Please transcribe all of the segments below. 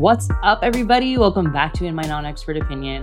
What's up, everybody? Welcome back to In My Non Expert Opinion.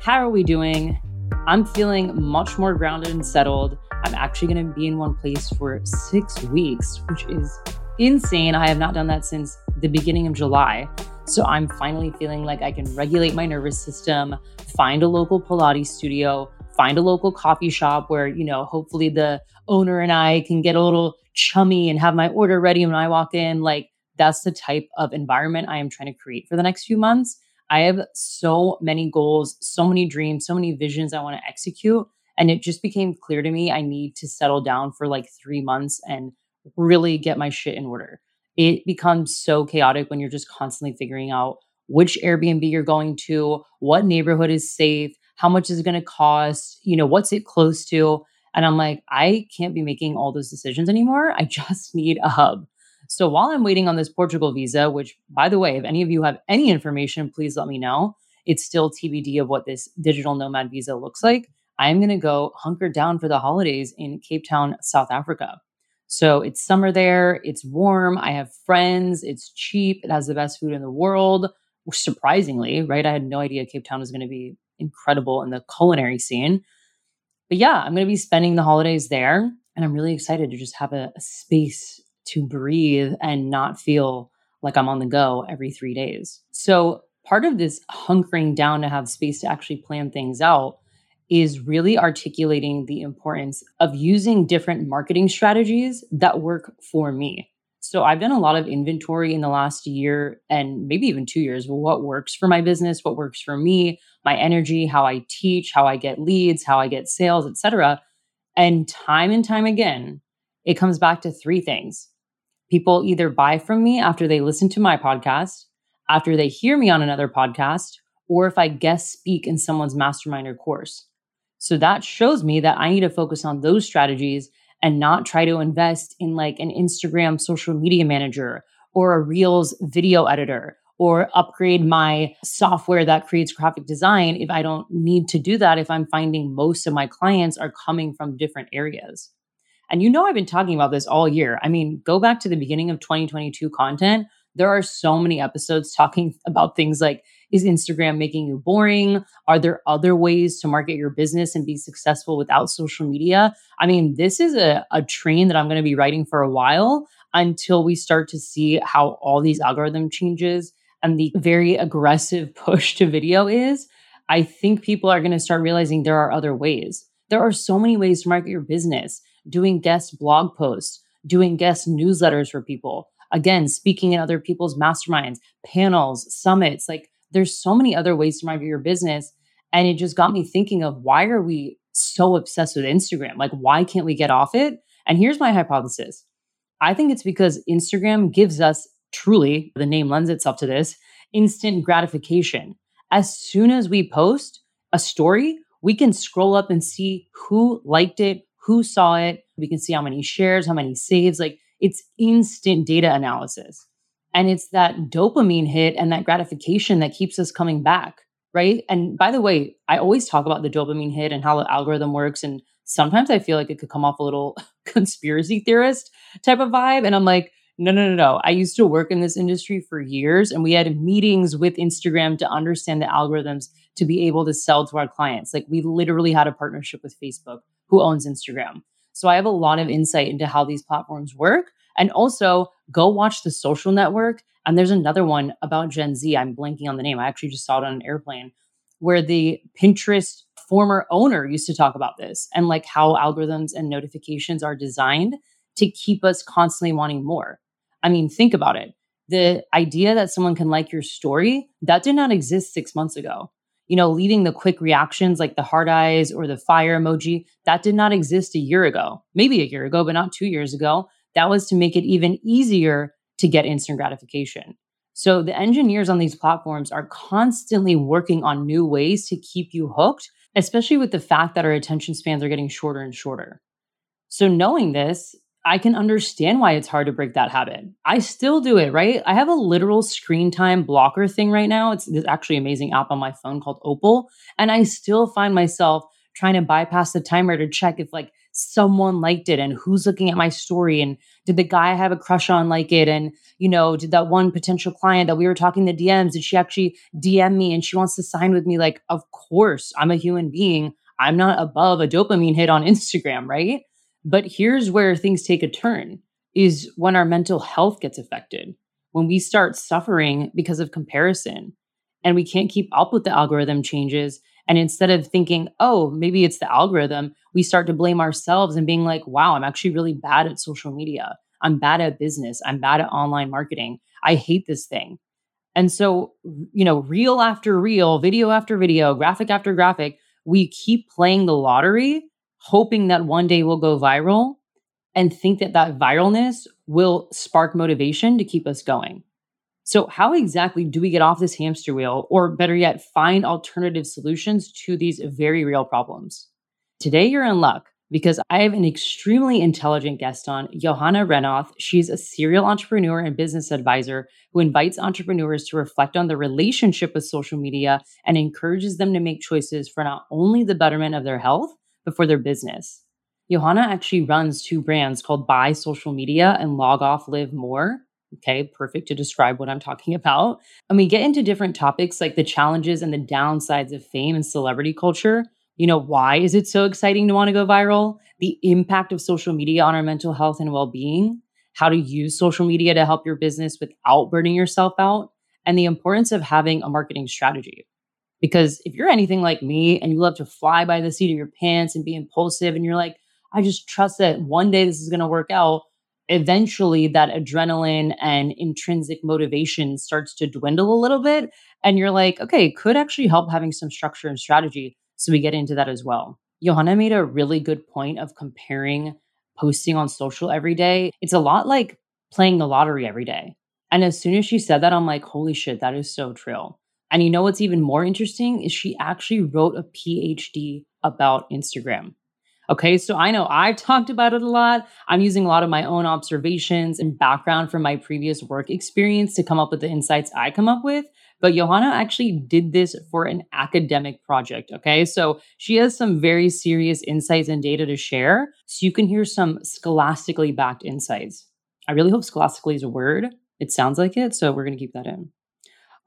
How are we doing? I'm feeling much more grounded and settled. I'm actually going to be in one place for six weeks, which is insane. I have not done that since the beginning of July. So I'm finally feeling like I can regulate my nervous system, find a local Pilates studio, find a local coffee shop where, you know, hopefully the owner and I can get a little chummy and have my order ready when I walk in. Like, that's the type of environment I am trying to create for the next few months. I have so many goals, so many dreams, so many visions I want to execute. And it just became clear to me I need to settle down for like three months and really get my shit in order. It becomes so chaotic when you're just constantly figuring out which Airbnb you're going to, what neighborhood is safe, how much is it going to cost, you know, what's it close to. And I'm like, I can't be making all those decisions anymore. I just need a hub. So while I'm waiting on this Portugal visa, which by the way, if any of you have any information, please let me know. It's still TBD of what this digital nomad visa looks like. I'm going to go hunker down for the holidays in Cape Town, South Africa. So it's summer there, it's warm, I have friends, it's cheap, it has the best food in the world. Surprisingly, right? I had no idea Cape Town was going to be incredible in the culinary scene. But yeah, I'm going to be spending the holidays there. And I'm really excited to just have a, a space to breathe and not feel like I'm on the go every three days. So, part of this hunkering down to have space to actually plan things out is really articulating the importance of using different marketing strategies that work for me. So I've done a lot of inventory in the last year and maybe even two years. What works for my business? What works for me? My energy, how I teach, how I get leads, how I get sales, etc. And time and time again, it comes back to three things. People either buy from me after they listen to my podcast, after they hear me on another podcast, or if I guest speak in someone's mastermind or course. So that shows me that I need to focus on those strategies and not try to invest in like an Instagram social media manager or a Reels video editor or upgrade my software that creates graphic design if I don't need to do that if I'm finding most of my clients are coming from different areas. And you know, I've been talking about this all year. I mean, go back to the beginning of 2022 content. There are so many episodes talking about things like is Instagram making you boring? Are there other ways to market your business and be successful without social media? I mean, this is a, a train that I'm going to be writing for a while until we start to see how all these algorithm changes and the very aggressive push to video is. I think people are going to start realizing there are other ways. There are so many ways to market your business, doing guest blog posts, doing guest newsletters for people. Again, speaking in other people's masterminds, panels, summits. Like there's so many other ways to market your business. And it just got me thinking of why are we so obsessed with Instagram? Like, why can't we get off it? And here's my hypothesis I think it's because Instagram gives us truly, the name lends itself to this, instant gratification. As soon as we post a story, we can scroll up and see who liked it, who saw it. We can see how many shares, how many saves. Like, it's instant data analysis. And it's that dopamine hit and that gratification that keeps us coming back. Right. And by the way, I always talk about the dopamine hit and how the algorithm works. And sometimes I feel like it could come off a little conspiracy theorist type of vibe. And I'm like, no, no, no, no. I used to work in this industry for years and we had meetings with Instagram to understand the algorithms to be able to sell to our clients. Like we literally had a partnership with Facebook, who owns Instagram. So I have a lot of insight into how these platforms work. And also go watch the social network. And there's another one about Gen Z. I'm blanking on the name. I actually just saw it on an airplane where the Pinterest former owner used to talk about this and like how algorithms and notifications are designed to keep us constantly wanting more. I mean, think about it. The idea that someone can like your story, that did not exist six months ago. You know, leaving the quick reactions like the hard eyes or the fire emoji, that did not exist a year ago, maybe a year ago, but not two years ago. That was to make it even easier to get instant gratification. So the engineers on these platforms are constantly working on new ways to keep you hooked, especially with the fact that our attention spans are getting shorter and shorter. So knowing this, I can understand why it's hard to break that habit. I still do it, right? I have a literal screen time blocker thing right now. It's this actually amazing app on my phone called Opal, and I still find myself trying to bypass the timer to check if like someone liked it and who's looking at my story and did the guy I have a crush on like it and you know did that one potential client that we were talking the DMs did she actually DM me and she wants to sign with me like of course I'm a human being I'm not above a dopamine hit on Instagram right but here's where things take a turn is when our mental health gets affected when we start suffering because of comparison and we can't keep up with the algorithm changes and instead of thinking, oh, maybe it's the algorithm, we start to blame ourselves and being like, wow, I'm actually really bad at social media. I'm bad at business. I'm bad at online marketing. I hate this thing. And so, you know, reel after reel, video after video, graphic after graphic, we keep playing the lottery, hoping that one day we'll go viral and think that that viralness will spark motivation to keep us going. So, how exactly do we get off this hamster wheel, or better yet, find alternative solutions to these very real problems? Today, you're in luck because I have an extremely intelligent guest on, Johanna Renoth. She's a serial entrepreneur and business advisor who invites entrepreneurs to reflect on the relationship with social media and encourages them to make choices for not only the betterment of their health, but for their business. Johanna actually runs two brands called Bye Social Media and Log Off Live More Okay, perfect to describe what I'm talking about. And we get into different topics like the challenges and the downsides of fame and celebrity culture. You know, why is it so exciting to want to go viral? The impact of social media on our mental health and well being, how to use social media to help your business without burning yourself out, and the importance of having a marketing strategy. Because if you're anything like me and you love to fly by the seat of your pants and be impulsive, and you're like, I just trust that one day this is going to work out, eventually that adrenaline and intrinsic motivation starts to dwindle a little bit. And you're like, okay, it could actually help having some structure and strategy. So we get into that as well. Johanna made a really good point of comparing posting on social every day. It's a lot like playing the lottery every day. And as soon as she said that, I'm like, holy shit, that is so true. And you know what's even more interesting is she actually wrote a PhD about Instagram. Okay, so I know I've talked about it a lot. I'm using a lot of my own observations and background from my previous work experience to come up with the insights I come up with. But Johanna actually did this for an academic project. Okay, so she has some very serious insights and data to share. So you can hear some scholastically backed insights. I really hope scholastically is a word. It sounds like it. So we're going to keep that in.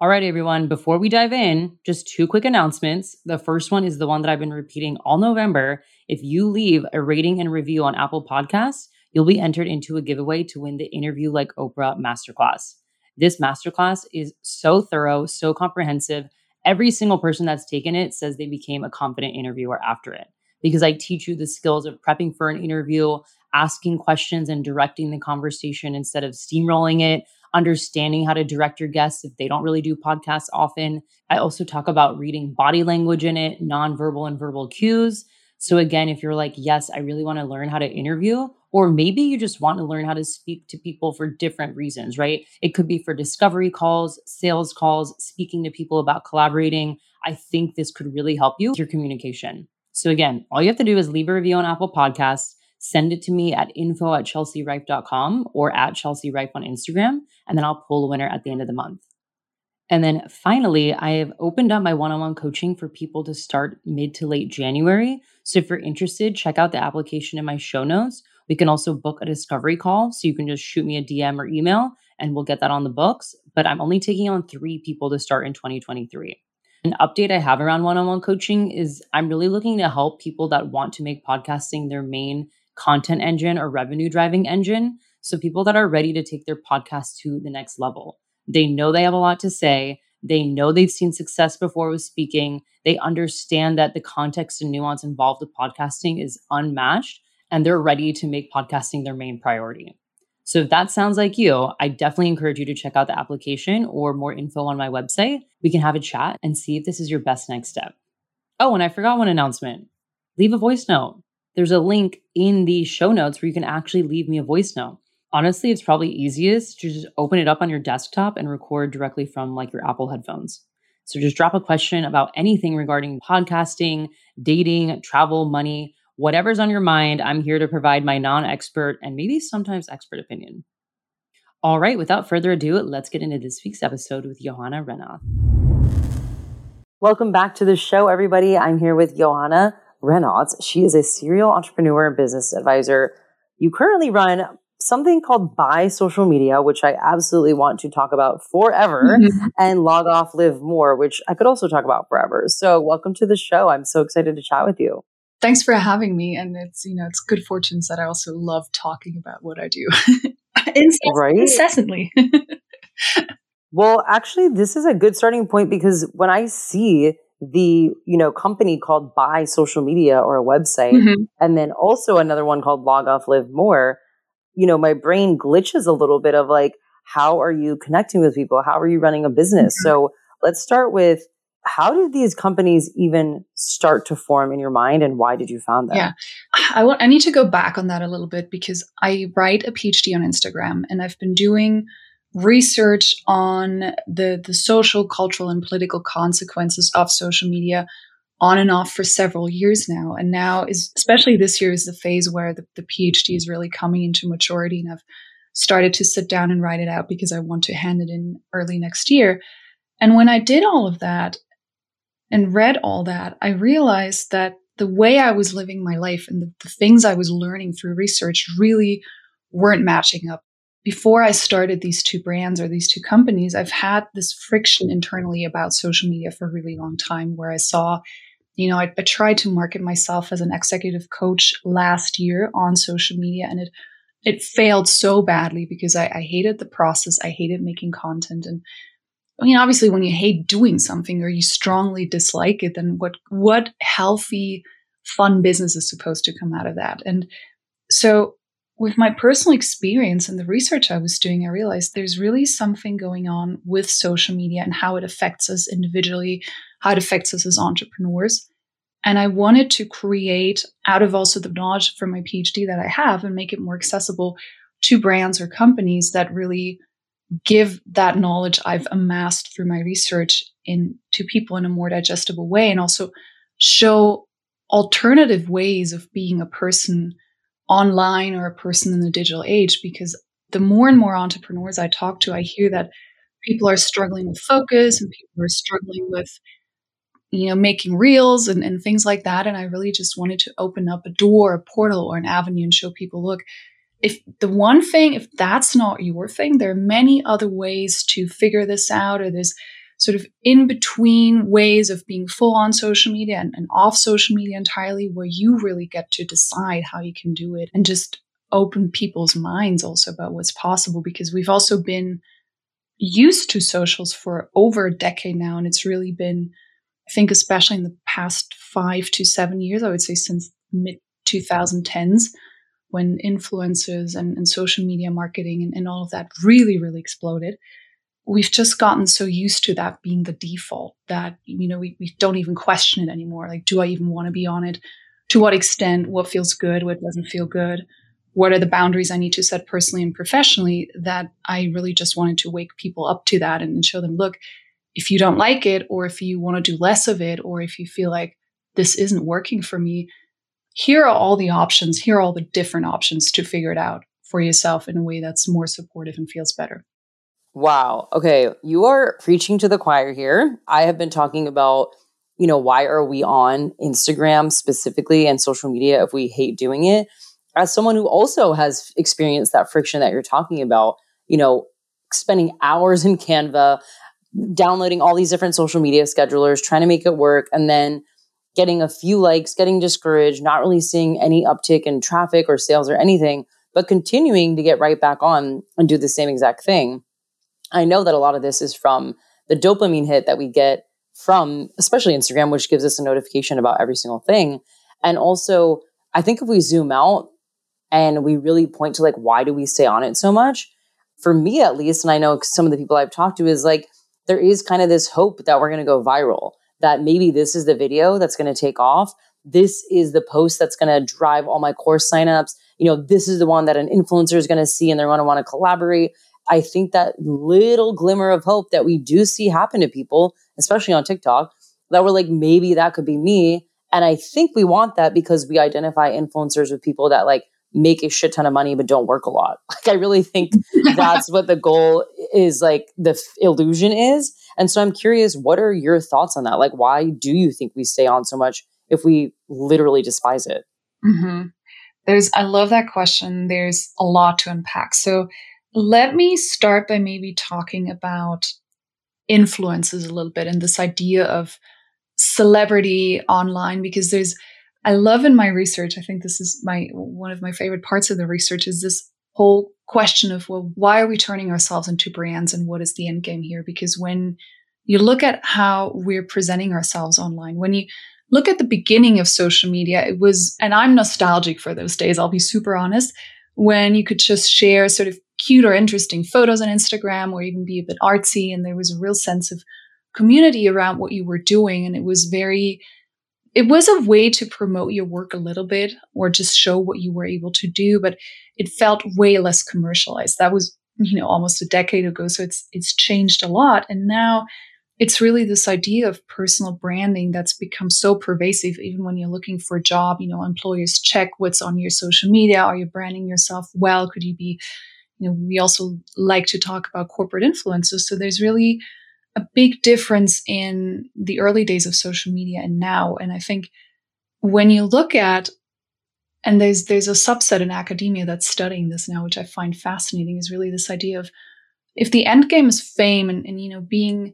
All right, everyone, before we dive in, just two quick announcements. The first one is the one that I've been repeating all November. If you leave a rating and review on Apple Podcasts, you'll be entered into a giveaway to win the Interview Like Oprah Masterclass. This masterclass is so thorough, so comprehensive. Every single person that's taken it says they became a confident interviewer after it because I teach you the skills of prepping for an interview, asking questions, and directing the conversation instead of steamrolling it understanding how to direct your guests if they don't really do podcasts often. I also talk about reading body language in it, nonverbal and verbal cues. So, again, if you're like, yes, I really want to learn how to interview, or maybe you just want to learn how to speak to people for different reasons, right? It could be for discovery calls, sales calls, speaking to people about collaborating. I think this could really help you with your communication. So, again, all you have to do is leave a review on Apple Podcasts send it to me at info at chelsearife.com or at chelsearife on Instagram, and then I'll pull a winner at the end of the month. And then finally, I have opened up my one on one coaching for people to start mid to late January. So if you're interested, check out the application in my show notes. We can also book a discovery call. So you can just shoot me a DM or email and we'll get that on the books. But I'm only taking on three people to start in 2023. An update I have around one on one coaching is I'm really looking to help people that want to make podcasting their main content engine or revenue driving engine. So people that are ready to take their podcast to the next level. They know they have a lot to say. They know they've seen success before with speaking. They understand that the context and nuance involved with podcasting is unmatched, and they're ready to make podcasting their main priority. So if that sounds like you, I definitely encourage you to check out the application or more info on my website. We can have a chat and see if this is your best next step. Oh, and I forgot one announcement. Leave a voice note there's a link in the show notes where you can actually leave me a voice note. Honestly, it's probably easiest to just open it up on your desktop and record directly from like your Apple headphones. So just drop a question about anything regarding podcasting, dating, travel, money, whatever's on your mind. I'm here to provide my non expert and maybe sometimes expert opinion. All right, without further ado, let's get into this week's episode with Johanna Renoth. Welcome back to the show, everybody. I'm here with Johanna Renoth. She is a serial entrepreneur and business advisor. You currently run something called Bye Social Media, which I absolutely want to talk about forever, mm-hmm. and Log Off Live More, which I could also talk about forever. So, welcome to the show. I'm so excited to chat with you. Thanks for having me. And it's, you know, it's good fortunes that I also love talking about what I do Incess- right? incessantly. well, actually, this is a good starting point because when I see the you know company called bye social media or a website mm-hmm. and then also another one called log off live more. You know my brain glitches a little bit of like how are you connecting with people? How are you running a business? Mm-hmm. so let's start with how did these companies even start to form in your mind and why did you found them? Yeah. I want i need to go back on that a little bit because i write a phd on instagram and i've been doing research on the, the social, cultural, and political consequences of social media on and off for several years now. And now is especially this year is the phase where the, the PhD is really coming into maturity and I've started to sit down and write it out because I want to hand it in early next year. And when I did all of that and read all that, I realized that the way I was living my life and the, the things I was learning through research really weren't matching up before I started these two brands or these two companies, I've had this friction internally about social media for a really long time where I saw, you know, I, I, tried to market myself as an executive coach last year on social media and it it failed so badly because I, I hated the process. I hated making content. And I mean, obviously when you hate doing something or you strongly dislike it, then what what healthy, fun business is supposed to come out of that? And so with my personal experience and the research I was doing, I realized there's really something going on with social media and how it affects us individually, how it affects us as entrepreneurs. And I wanted to create, out of also the knowledge from my PhD that I have, and make it more accessible to brands or companies that really give that knowledge I've amassed through my research in to people in a more digestible way and also show alternative ways of being a person online or a person in the digital age because the more and more entrepreneurs I talk to, I hear that people are struggling with focus and people are struggling with you know making reels and, and things like that. And i really just wanted to open up a door a portal or an avenue and show people look if the one thing if that's not your thing there are many other ways to figure this out or there's sort of in between ways of being full on social media and, and off social media entirely, where you really get to decide how you can do it and just open people's minds also about what's possible because we've also been used to socials for over a decade now and it's really been i think especially in the past five to seven years i would say since mid 2010s when influencers and, and social media marketing and, and all of that really really exploded we've just gotten so used to that being the default that you know we, we don't even question it anymore. Like do i even want to be on it? To what extent? What feels good? What doesn't feel good? What are the boundaries i need to set personally and professionally that i really just wanted to wake people up to that and show them look if you don't like it or if you want to do less of it or if you feel like this isn't working for me here are all the options. Here are all the different options to figure it out for yourself in a way that's more supportive and feels better Wow. Okay. You are preaching to the choir here. I have been talking about, you know, why are we on Instagram specifically and social media if we hate doing it? As someone who also has experienced that friction that you're talking about, you know, spending hours in Canva, downloading all these different social media schedulers, trying to make it work, and then getting a few likes, getting discouraged, not really seeing any uptick in traffic or sales or anything, but continuing to get right back on and do the same exact thing I know that a lot of this is from the dopamine hit that we get from especially Instagram, which gives us a notification about every single thing. And also, I think if we zoom out and we really point to like, why do we stay on it so much? For me, at least, and I know some of the people I've talked to, is like, there is kind of this hope that we're going to go viral, that maybe this is the video that's going to take off. This is the post that's going to drive all my course signups. You know, this is the one that an influencer is going to see and they're going to want to collaborate. I think that little glimmer of hope that we do see happen to people, especially on TikTok, that we're like, maybe that could be me. And I think we want that because we identify influencers with people that like make a shit ton of money but don't work a lot. Like I really think that's what the goal is like the f- illusion is. And so I'm curious what are your thoughts on that? Like why do you think we stay on so much if we literally despise it? Mm-hmm. There's, I love that question. There's a lot to unpack. So let me start by maybe talking about influences a little bit and this idea of celebrity online because there's I love in my research, I think this is my one of my favorite parts of the research is this whole question of well, why are we turning ourselves into brands and what is the end game here? Because when you look at how we're presenting ourselves online, when you look at the beginning of social media, it was, and I'm nostalgic for those days, I'll be super honest, when you could just share sort of cute or interesting photos on Instagram or even be a bit artsy. And there was a real sense of community around what you were doing. And it was very, it was a way to promote your work a little bit or just show what you were able to do, but it felt way less commercialized. That was, you know, almost a decade ago. So it's, it's changed a lot. And now it's really this idea of personal branding that's become so pervasive even when you're looking for a job you know employers check what's on your social media are you branding yourself well? Could you be you know we also like to talk about corporate influences so there's really a big difference in the early days of social media and now and i think when you look at and there's there's a subset in academia that's studying this now which i find fascinating is really this idea of if the end game is fame and, and you know being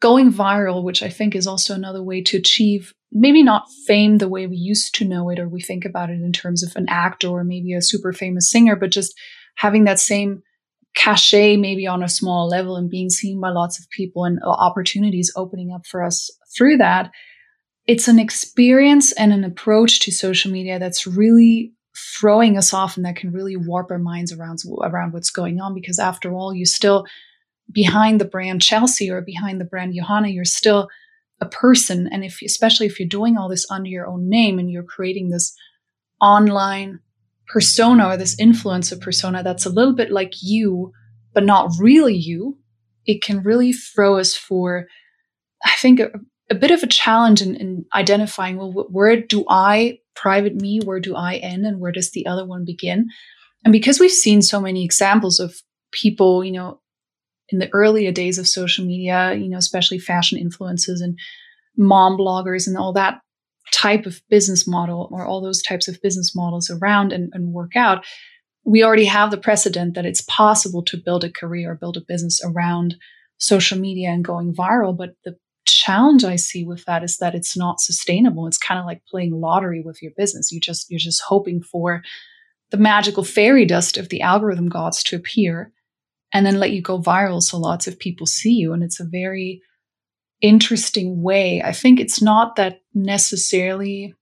going viral, which I think is also another way to achieve maybe not fame the way we used to know it or we think about it in terms of an actor or maybe a super famous singer, but just having that same cachet maybe on a small level and being seen by lots of people and uh, opportunities opening up for us through that. It's an experience and an approach to social media that's really throwing us off and that can really warp our minds around around what's going on because after all you still behind the brand Chelsea or behind the brand Johanna, you're still a person. And if, especially if you're doing all this under your own name and you're creating this online persona or this influencer persona that's a little bit like you, but not really you, it can really throw us for, I think, a, a bit of a challenge in, in identifying, well, where do I, private me, where do I end and where does the other one begin? And because we've seen so many examples of people, you know, in the earlier days of social media, you know, especially fashion influences and mom bloggers and all that type of business model or all those types of business models around and, and work out, we already have the precedent that it's possible to build a career or build a business around social media and going viral. But the challenge I see with that is that it's not sustainable. It's kind of like playing lottery with your business. You just you're just hoping for the magical fairy dust of the algorithm gods to appear and then let you go viral so lots of people see you. And it's a very interesting way. I think it's not that necessarily,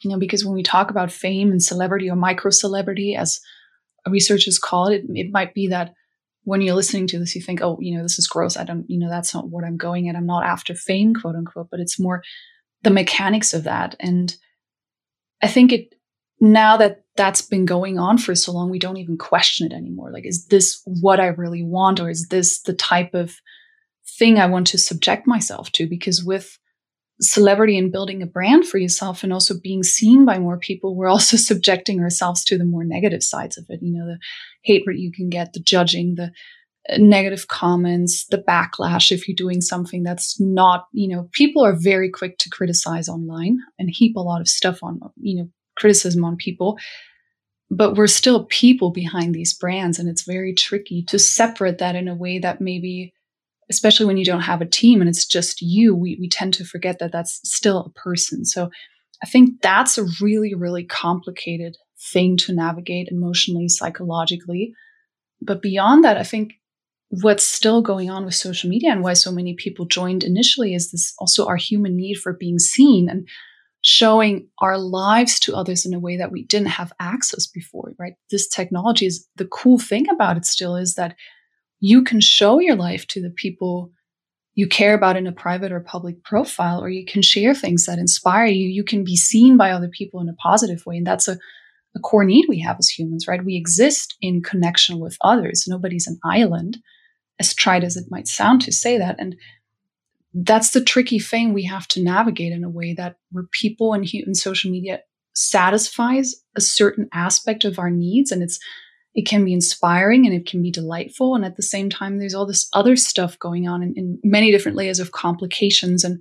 you know, because when we talk about fame and celebrity or micro celebrity, as researchers call it, it might be that when you're listening to this, you think, oh, you know, this is gross. I don't, you know, that's not what I'm going at. I'm not after fame, quote unquote, but it's more the mechanics of that. And I think it, now that that's been going on for so long, we don't even question it anymore. Like, is this what I really want? Or is this the type of thing I want to subject myself to? Because with celebrity and building a brand for yourself and also being seen by more people, we're also subjecting ourselves to the more negative sides of it. You know, the hatred you can get, the judging, the uh, negative comments, the backlash if you're doing something that's not, you know, people are very quick to criticize online and heap a lot of stuff on, you know, criticism on people but we're still people behind these brands and it's very tricky to separate that in a way that maybe especially when you don't have a team and it's just you we, we tend to forget that that's still a person. So i think that's a really really complicated thing to navigate emotionally psychologically. But beyond that i think what's still going on with social media and why so many people joined initially is this also our human need for being seen. And showing our lives to others in a way that we didn't have access before, right? This technology is the cool thing about it still is that you can show your life to the people you care about in a private or public profile, or you can share things that inspire you. You can be seen by other people in a positive way. And that's a, a core need we have as humans, right? We exist in connection with others. Nobody's an island, as trite as it might sound to say that. And that's the tricky thing we have to navigate in a way that where people and social media satisfies a certain aspect of our needs and it's it can be inspiring and it can be delightful and at the same time there's all this other stuff going on in, in many different layers of complications and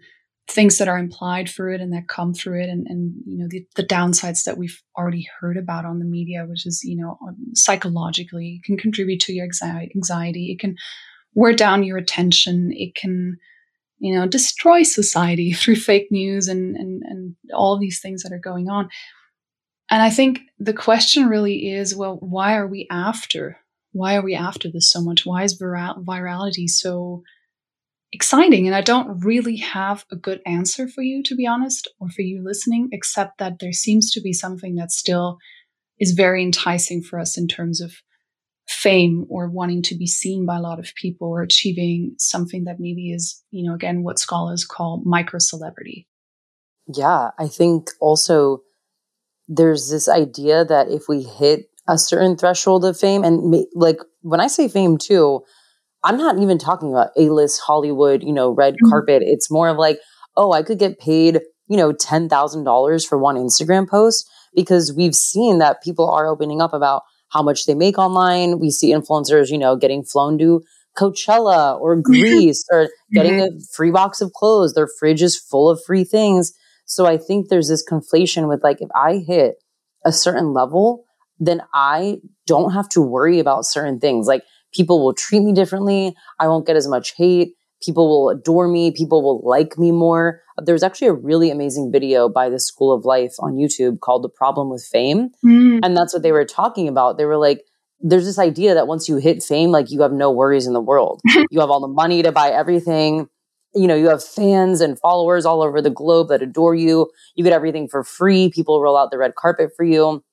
things that are implied through it and that come through it and, and you know the, the downsides that we've already heard about on the media which is you know um, psychologically it can contribute to your anxiety it can wear down your attention it can you know destroy society through fake news and and, and all these things that are going on and i think the question really is well why are we after why are we after this so much why is viral- virality so exciting. And I don't really have a good answer for you, to be honest, or for you listening, except that there seems to be something that still is very enticing for us in terms of fame or wanting to be seen by a lot of people or achieving something that maybe is, you know, again, what scholars call micro celebrity. Yeah, I think also there's this idea that if we hit a certain threshold of fame, and like when I say fame too, I'm not even talking about A list Hollywood, you know, red mm-hmm. carpet. It's more of like, oh, I could get paid, you know, $10,000 for one Instagram post because we've seen that people are opening up about how much they make online. We see influencers, you know, getting flown to Coachella or Greece or getting mm-hmm. a free box of clothes. Their fridge is full of free things. So I think there's this conflation with like, if I hit a certain level, then I don't have to worry about certain things. Like people will treat me differently. I won't get as much hate. People will adore me. People will like me more. There's actually a really amazing video by the School of Life on YouTube called The Problem with Fame. Mm. And that's what they were talking about. They were like, there's this idea that once you hit fame, like you have no worries in the world. you have all the money to buy everything. You know, you have fans and followers all over the globe that adore you. You get everything for free. People roll out the red carpet for you.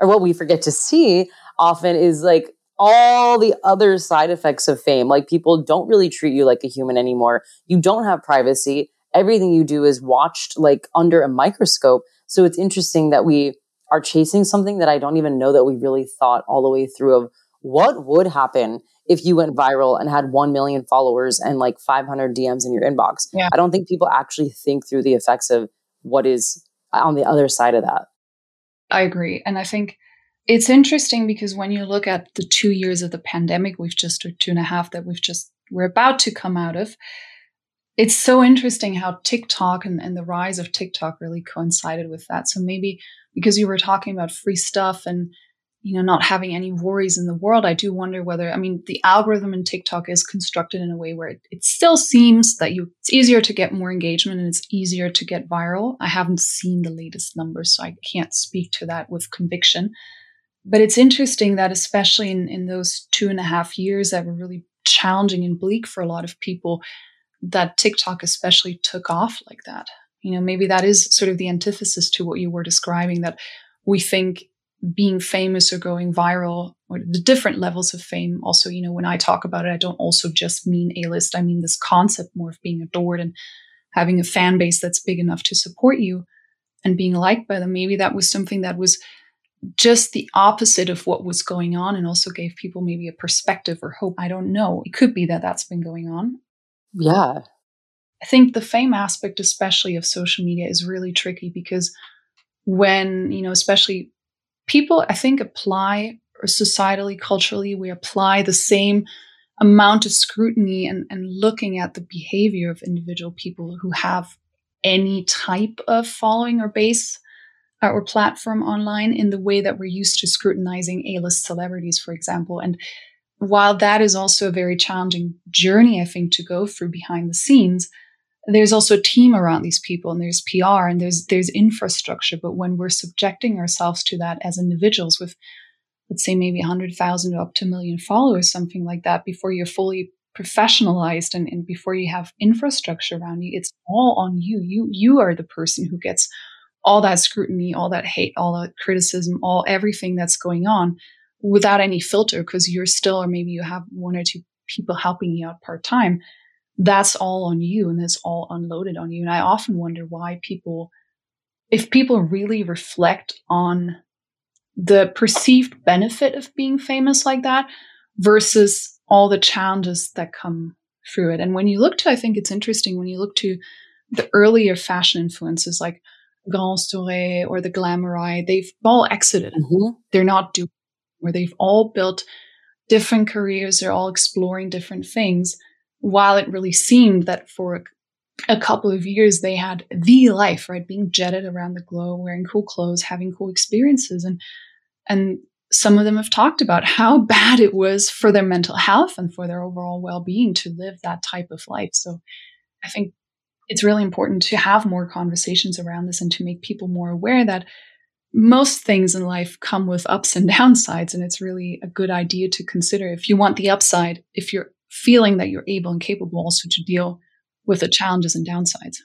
Or what we forget to see often is like all the other side effects of fame. Like people don't really treat you like a human anymore. You don't have privacy. Everything you do is watched like under a microscope. So it's interesting that we are chasing something that I don't even know that we really thought all the way through of what would happen if you went viral and had 1 million followers and like 500 DMs in your inbox. Yeah. I don't think people actually think through the effects of what is on the other side of that. I agree. And I think it's interesting because when you look at the two years of the pandemic, we've just, or two and a half that we've just, we're about to come out of, it's so interesting how TikTok and, and the rise of TikTok really coincided with that. So maybe because you were talking about free stuff and, you know, not having any worries in the world, I do wonder whether, I mean, the algorithm in TikTok is constructed in a way where it, it still seems that you, it's easier to get more engagement and it's easier to get viral. I haven't seen the latest numbers, so I can't speak to that with conviction. But it's interesting that, especially in, in those two and a half years that were really challenging and bleak for a lot of people, that TikTok especially took off like that. You know, maybe that is sort of the antithesis to what you were describing that we think being famous or going viral or the different levels of fame also you know when i talk about it i don't also just mean a list i mean this concept more of being adored and having a fan base that's big enough to support you and being liked by them maybe that was something that was just the opposite of what was going on and also gave people maybe a perspective or hope. I don't know. It could be that that's been going on. Yeah. I think the fame aspect, especially of social media, is really tricky because when, you know, especially people, I think, apply or societally, culturally, we apply the same amount of scrutiny and, and looking at the behavior of individual people who have any type of following or base or platform online in the way that we're used to scrutinizing A-list celebrities, for example. And while that is also a very challenging journey, I think, to go through behind the scenes, there's also a team around these people and there's PR and there's there's infrastructure. But when we're subjecting ourselves to that as individuals with let's say maybe 100,000 up to a million followers, something like that, before you're fully professionalized and, and before you have infrastructure around you, it's all on you. You you are the person who gets all that scrutiny, all that hate, all that criticism, all everything that's going on without any filter because you're still, or maybe you have one or two people helping you out part time. That's all on you and that's all unloaded on you. And I often wonder why people, if people really reflect on the perceived benefit of being famous like that versus all the challenges that come through it. And when you look to, I think it's interesting when you look to the earlier fashion influences like Garance Doré or the Glamourai, they've all exited. Mm-hmm. They're not doing where they've all built different careers. They're all exploring different things. While it really seemed that for a couple of years they had the life, right? Being jetted around the globe, wearing cool clothes, having cool experiences. And and some of them have talked about how bad it was for their mental health and for their overall well-being to live that type of life. So I think it's really important to have more conversations around this and to make people more aware that most things in life come with ups and downsides and it's really a good idea to consider if you want the upside if you're feeling that you're able and capable also to deal with the challenges and downsides.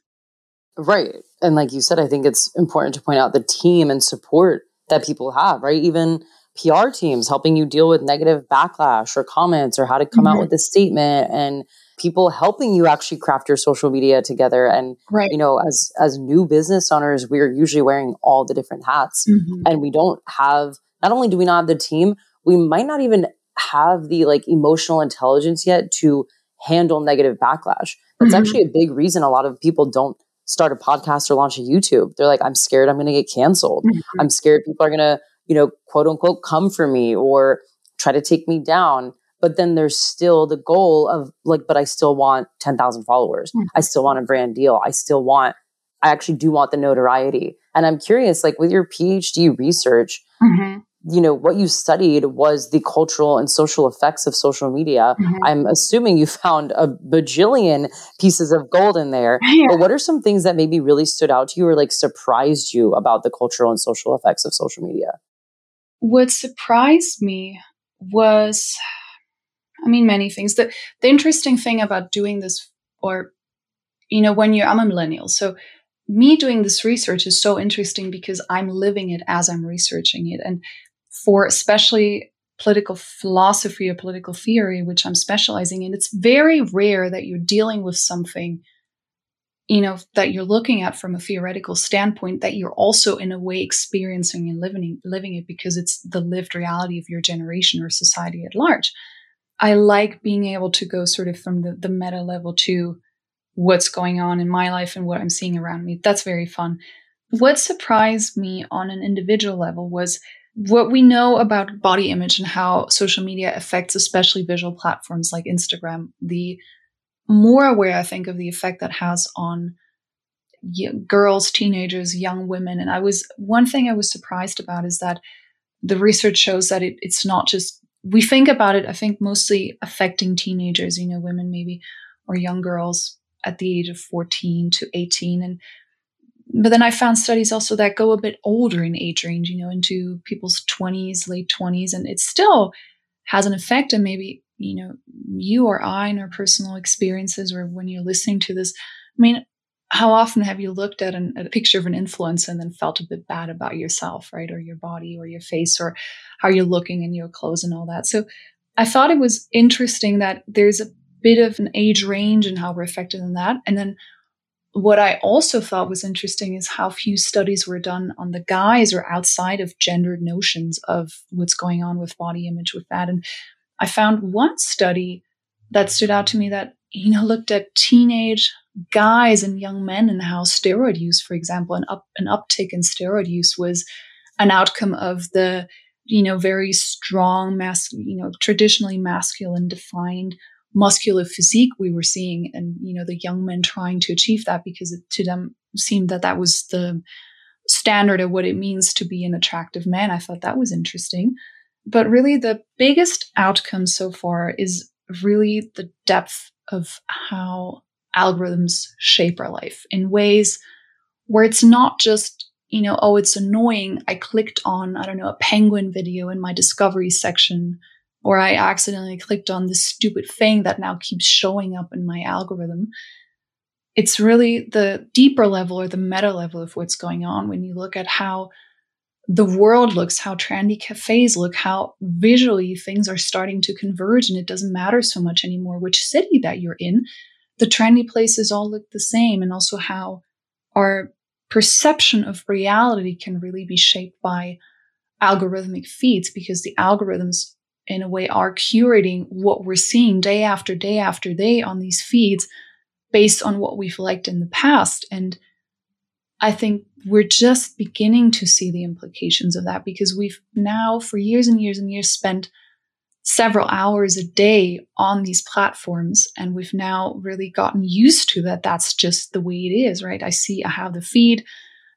Right. And like you said, I think it's important to point out the team and support that people have, right? Even PR teams helping you deal with negative backlash or comments or how to come mm-hmm. out with a statement and people helping you actually craft your social media together and right. you know as as new business owners we're usually wearing all the different hats mm-hmm. and we don't have not only do we not have the team we might not even have the like emotional intelligence yet to handle negative backlash that's mm-hmm. actually a big reason a lot of people don't start a podcast or launch a YouTube. They're like, I'm scared I'm going to get canceled. Mm-hmm. I'm scared people are going to, you know, quote unquote, come for me or try to take me down. But then there's still the goal of like, but I still want 10,000 followers. Mm-hmm. I still want a brand deal. I still want, I actually do want the notoriety. And I'm curious, like with your PhD research, mm-hmm you know what you studied was the cultural and social effects of social media mm-hmm. i'm assuming you found a bajillion pieces of gold in there yeah. but what are some things that maybe really stood out to you or like surprised you about the cultural and social effects of social media what surprised me was i mean many things the, the interesting thing about doing this or you know when you're i'm a millennial so me doing this research is so interesting because I'm living it as I'm researching it. And for especially political philosophy or political theory, which I'm specializing in, it's very rare that you're dealing with something, you know, that you're looking at from a theoretical standpoint that you're also in a way experiencing and living living it because it's the lived reality of your generation or society at large. I like being able to go sort of from the, the meta level to what's going on in my life and what I'm seeing around me. That's very fun. What surprised me on an individual level was what we know about body image and how social media affects especially visual platforms like Instagram, the more aware I think of the effect that has on girls, teenagers, young women. And I was, one thing I was surprised about is that the research shows that it, it's not just, we think about it, I think mostly affecting teenagers, you know, women maybe, or young girls at the age of 14 to 18. And but then I found studies also that go a bit older in age range, you know, into people's 20s, late 20s, and it still has an effect. And maybe, you know, you or I in our personal experiences or when you're listening to this, I mean, how often have you looked at, an, at a picture of an influencer and then felt a bit bad about yourself, right? Or your body or your face or how you're looking in your clothes and all that. So I thought it was interesting that there's a bit of an age range and how we're affected in that. And then what I also thought was interesting is how few studies were done on the guys or outside of gendered notions of what's going on with body image with that. And I found one study that stood out to me that, you know, looked at teenage guys and young men and how steroid use, for example, an up an uptick in steroid use was an outcome of the, you know, very strong mass, you know, traditionally masculine defined muscular physique we were seeing and you know the young men trying to achieve that because it to them seemed that that was the standard of what it means to be an attractive man. I thought that was interesting but really the biggest outcome so far is really the depth of how algorithms shape our life in ways where it's not just you know oh it's annoying i clicked on i don't know a penguin video in my discovery section or I accidentally clicked on this stupid thing that now keeps showing up in my algorithm. It's really the deeper level or the meta level of what's going on when you look at how the world looks, how trendy cafes look, how visually things are starting to converge, and it doesn't matter so much anymore which city that you're in. The trendy places all look the same, and also how our perception of reality can really be shaped by algorithmic feeds because the algorithms in a way are curating what we're seeing day after day after day on these feeds based on what we've liked in the past and i think we're just beginning to see the implications of that because we've now for years and years and years spent several hours a day on these platforms and we've now really gotten used to that that's just the way it is right? I see i have the feed.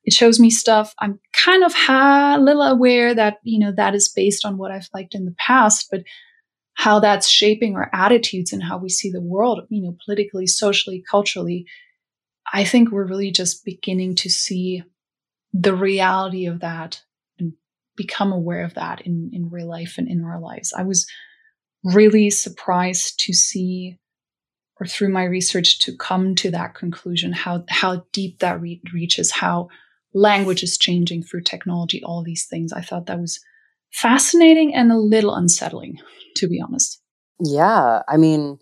It shows me stuff. I'm kind of a little aware that you know that is based on what i've liked in the past but how that's shaping our attitudes and how we see the world you know politically socially culturally i think we're really just beginning to see the reality of that and become aware of that in, in real life and in our lives. I was really surprised to see, or through my research, to come to that conclusion how, how deep that re- reaches, how language is changing through technology, all these things. I thought that was fascinating and a little unsettling, to be honest. Yeah. I mean,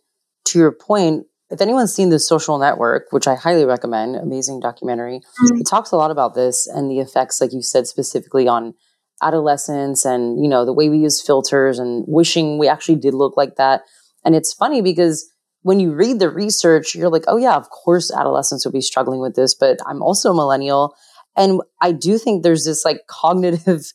to your point, if anyone's seen the social network which i highly recommend amazing documentary mm-hmm. it talks a lot about this and the effects like you said specifically on adolescence and you know the way we use filters and wishing we actually did look like that and it's funny because when you read the research you're like oh yeah of course adolescents will be struggling with this but i'm also a millennial and i do think there's this like cognitive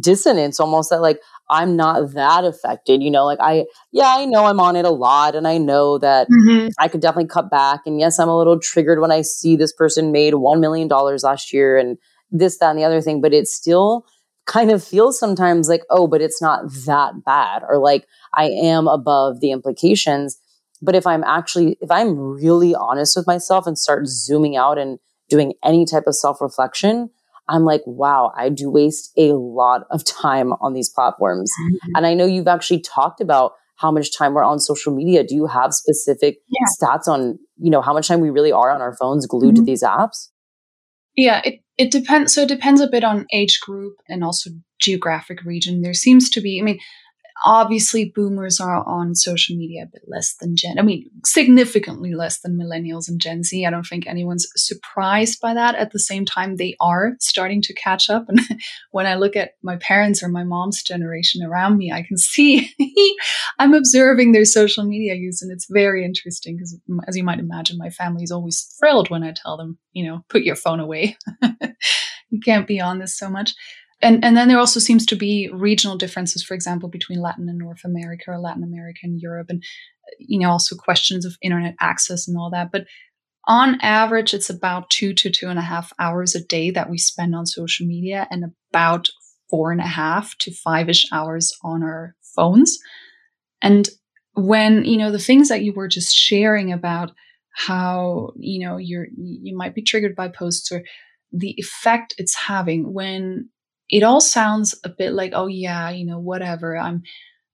dissonance almost that like i'm not that affected you know like i yeah i know i'm on it a lot and i know that mm-hmm. i could definitely cut back and yes i'm a little triggered when i see this person made $1 million last year and this that and the other thing but it still kind of feels sometimes like, oh, but it's not that bad, or like I am above the implications. But if I'm actually, if I'm really honest with myself and start zooming out and doing any type of self reflection, I'm like, wow, I do waste a lot of time on these platforms. Mm-hmm. And I know you've actually talked about how much time we're on social media. Do you have specific yeah. stats on, you know, how much time we really are on our phones glued mm-hmm. to these apps? Yeah, it, it depends. So it depends a bit on age group and also geographic region. There seems to be, I mean, obviously boomers are on social media a bit less than gen i mean significantly less than millennials and gen z. I don't think anyone's surprised by that. At the same time they are starting to catch up. And when i look at my parents or my mom's generation around me i can see i'm observing their social media use and it's very interesting because as you might imagine my family is always thrilled when i tell them you know put your phone away. You can't be on this so much and and then there also seems to be regional differences, for example, between Latin and North America or Latin America and Europe, and you know also questions of internet access and all that. But on average, it's about two to two and a half hours a day that we spend on social media, and about four and a half to five ish hours on our phones. And when you know the things that you were just sharing about how you know you're you might be triggered by posts or the effect it's having when it all sounds a bit like, oh yeah, you know, whatever. I'm,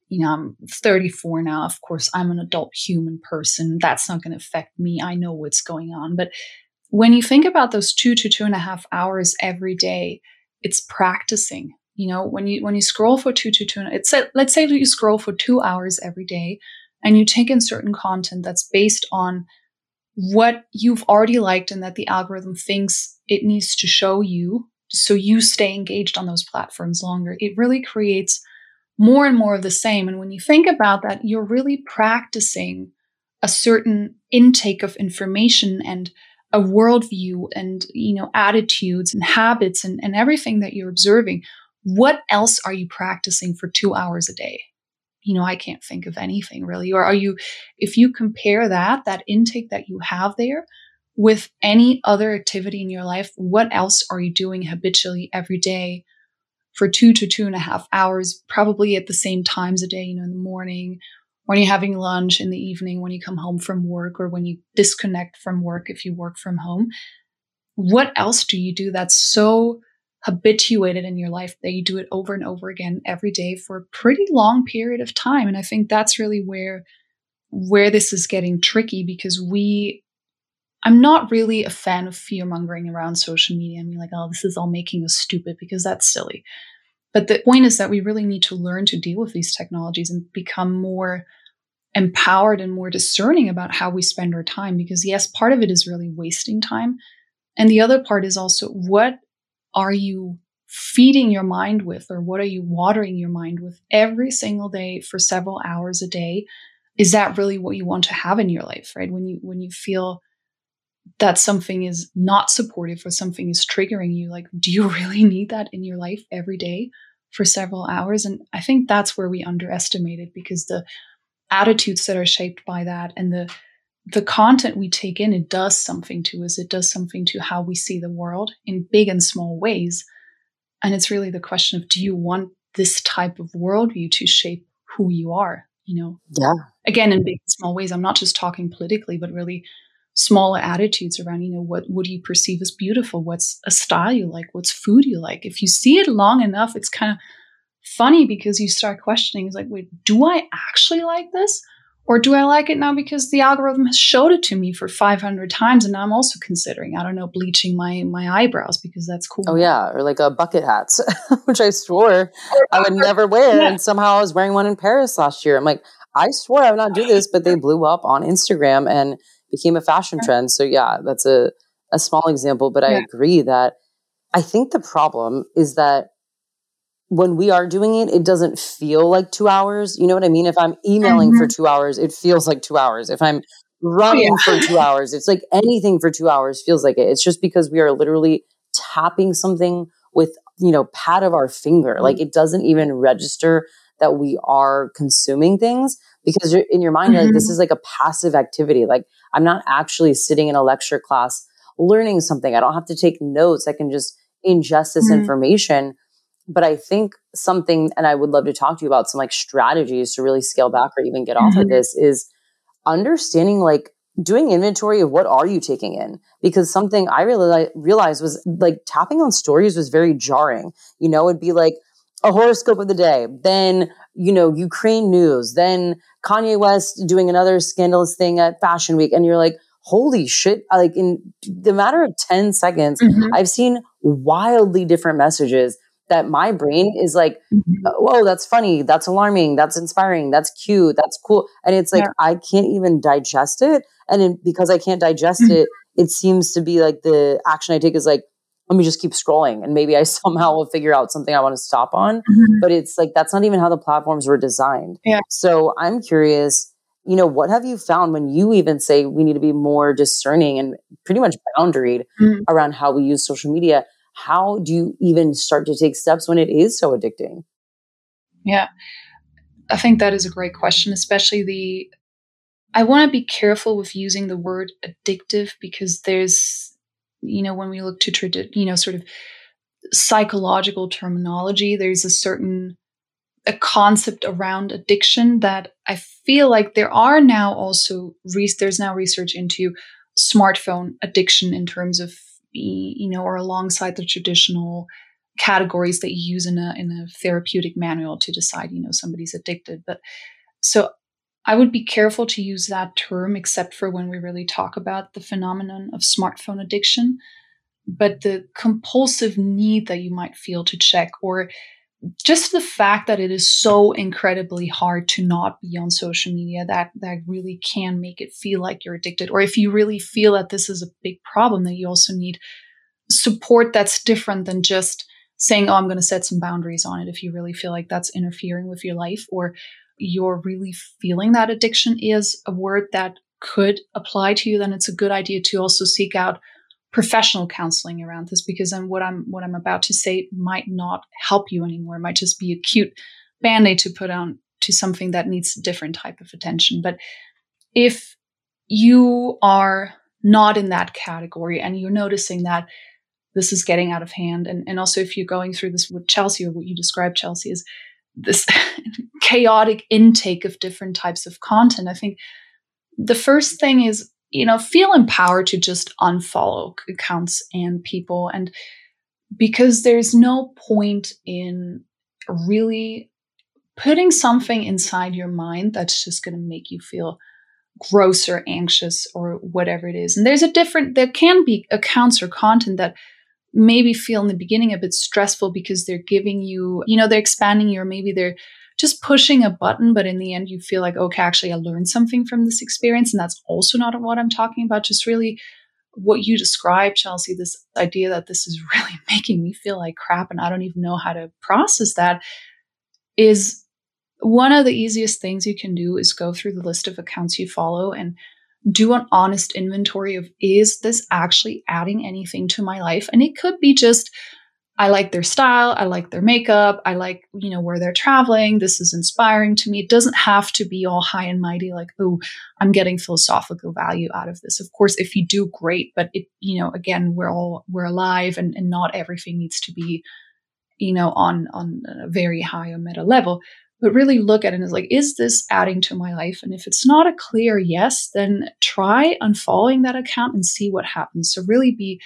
you know, I'm 34 now. Of course, I'm an adult human person. That's not going to affect me. I know what's going on. But when you think about those two to two and a half hours every day, it's practicing. You know, when you when you scroll for two to two, it's let's say you scroll for two hours every day, and you take in certain content that's based on what you've already liked and that the algorithm thinks it needs to show you so you stay engaged on those platforms longer. It really creates more and more of the same. And when you think about that, you're really practicing a certain intake of information and a worldview and you know attitudes and habits and, and everything that you're observing what else are you practicing for two hours a day you know i can't think of anything really or are you if you compare that that intake that you have there with any other activity in your life, what else are you doing habitually every day for two to two and a half hours, probably at the same times a day, you know, in the morning, when you're having lunch, in the evening, when you come home from work, or when you disconnect from work if you work from home? What else do you do that's so habituated in your life that you do it over and over again every day for a pretty long period of time? And I think that's really where where this is getting tricky because we I'm not really a fan of fear mongering around social media and being like, oh, this is all making us stupid because that's silly. But the point is that we really need to learn to deal with these technologies and become more empowered and more discerning about how we spend our time. Because, yes, part of it is really wasting time. And the other part is also what are you feeding your mind with, or what are you watering your mind with every single day for several hours a day? Is that really what you want to have in your life, right? When you when you feel that something is not supportive or something is triggering you like do you really need that in your life every day for several hours. And I think that's where we underestimate it because the attitudes that are shaped by that and the the content we take in, it does something to us. It does something to how we see the world in big and small ways. And it's really the question of do you want this type of worldview to shape who you are? You know? Yeah. Again, in big and small ways. I'm not just talking politically, but really smaller attitudes around, you know, what what do you perceive as beautiful? What's a style you like? What's food you like? If you see it long enough, it's kind of funny because you start questioning, it's like, wait, do I actually like this? Or do I like it now because the algorithm has showed it to me for 500 times and now I'm also considering, I don't know, bleaching my, my eyebrows because that's cool. Oh, yeah. Or like a bucket hat, which I swore I would never wear. Yeah. And somehow I was wearing one in Paris last year. I'm like, I swore I would not do this, but they blew up on Instagram and became a fashion trend. So, yeah, that's a, a small example. But I agree that I think the problem is that when we are doing it, it doesn't feel like two hours. You know what I mean? If I'm emailing mm-hmm. for two hours, it feels like two hours. If I'm running yeah. for two hours, it's like anything for two hours feels like it. It's just because we are literally tapping something with, you know, pat of our finger. Mm-hmm. Like it doesn't even register that we are consuming things because you're in your mind, mm-hmm. like this mm-hmm. is like a passive activity. Like I'm not actually sitting in a lecture class learning something. I don't have to take notes. I can just ingest this mm-hmm. information but I think something, and I would love to talk to you about some like strategies to really scale back or even get off mm-hmm. of this is understanding like doing inventory of what are you taking in because something i really realized was like tapping on stories was very jarring you know it'd be like a horoscope of the day then you know ukraine news then kanye west doing another scandalous thing at fashion week and you're like holy shit like in the matter of 10 seconds mm-hmm. i've seen wildly different messages that my brain is like, mm-hmm. Uh, whoa, that's funny, that's alarming, that's inspiring, that's cute, that's cool. And it's like, yeah. I can't even digest it. And in, because I can't digest mm-hmm. it, it seems to be like the action I take is like, let me just keep scrolling and maybe I somehow will figure out something I want to stop on. Mm-hmm. But it's like, that's not even how the platforms were designed. Yeah. So I'm curious, you know, what have you found when you even say we need to be more discerning and pretty much boundaried mm-hmm. around how we use social media? how do you even start to take steps when it is so addicting? Yeah. I think that is a great question, especially the I want to be careful with using the word addictive because there's you know when we look to tradi- you know sort of psychological terminology there's a certain a concept around addiction that I feel like there are now also re- there's now research into smartphone addiction in terms of you know, or alongside the traditional categories that you use in a in a therapeutic manual to decide, you know, somebody's addicted. But so I would be careful to use that term except for when we really talk about the phenomenon of smartphone addiction. But the compulsive need that you might feel to check or just the fact that it is so incredibly hard to not be on social media that that really can make it feel like you're addicted or if you really feel that this is a big problem that you also need support that's different than just saying oh i'm going to set some boundaries on it if you really feel like that's interfering with your life or you're really feeling that addiction is a word that could apply to you then it's a good idea to also seek out professional counseling around this because then what I'm what I'm about to say might not help you anymore. It might just be a cute band-aid to put on to something that needs a different type of attention. But if you are not in that category and you're noticing that this is getting out of hand, and, and also if you're going through this with Chelsea or what you described, Chelsea, is this chaotic intake of different types of content, I think the first thing is you know, feel empowered to just unfollow accounts and people. And because there's no point in really putting something inside your mind that's just going to make you feel gross or anxious or whatever it is. And there's a different, there can be accounts or content that maybe feel in the beginning a bit stressful because they're giving you, you know, they're expanding you, or maybe they're just pushing a button, but in the end, you feel like, okay, actually, I learned something from this experience. And that's also not what I'm talking about. Just really what you described, Chelsea, this idea that this is really making me feel like crap and I don't even know how to process that is one of the easiest things you can do is go through the list of accounts you follow and do an honest inventory of is this actually adding anything to my life? And it could be just I like their style. I like their makeup. I like, you know, where they're traveling. This is inspiring to me. It doesn't have to be all high and mighty, like, oh, I'm getting philosophical value out of this. Of course, if you do, great. But it, you know, again, we're all, we're alive and, and not everything needs to be, you know, on, on a very high or meta level. But really look at it as like, is this adding to my life? And if it's not a clear yes, then try unfollowing that account and see what happens. So really be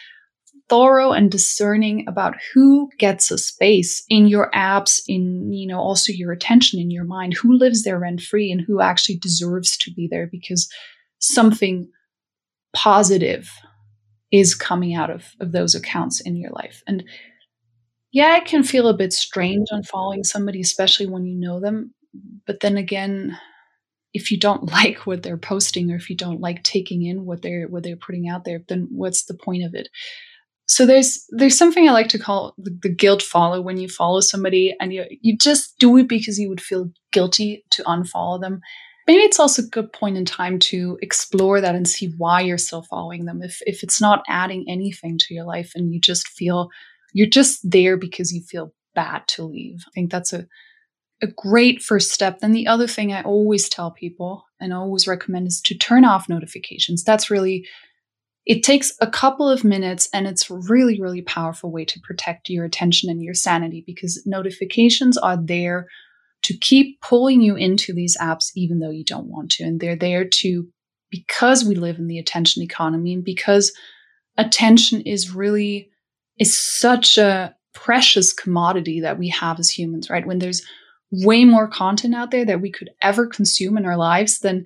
thorough and discerning about who gets a space in your apps in you know also your attention in your mind who lives there rent free and who actually deserves to be there because something positive is coming out of, of those accounts in your life and yeah it can feel a bit strange on following somebody especially when you know them but then again if you don't like what they're posting or if you don't like taking in what they're what they're putting out there then what's the point of it so there's there's something I like to call the, the, guilt follow when you follow somebody and you you just do it because you would feel guilty to unfollow them. Maybe it's also a good point in time to explore that and see why you're still following them. If if it's not adding anything to your life and you just feel you're just there because you feel bad to leave. I think that's a a great first step. Then the other thing I always tell people and always recommend is to turn off notifications. That's really it takes a couple of minutes and it's really, really powerful way to protect your attention and your sanity because notifications are there to keep pulling you into these apps even though you don't want to. And they're there to, because we live in the attention economy and because attention is really, is such a precious commodity that we have as humans, right? When there's way more content out there that we could ever consume in our lives than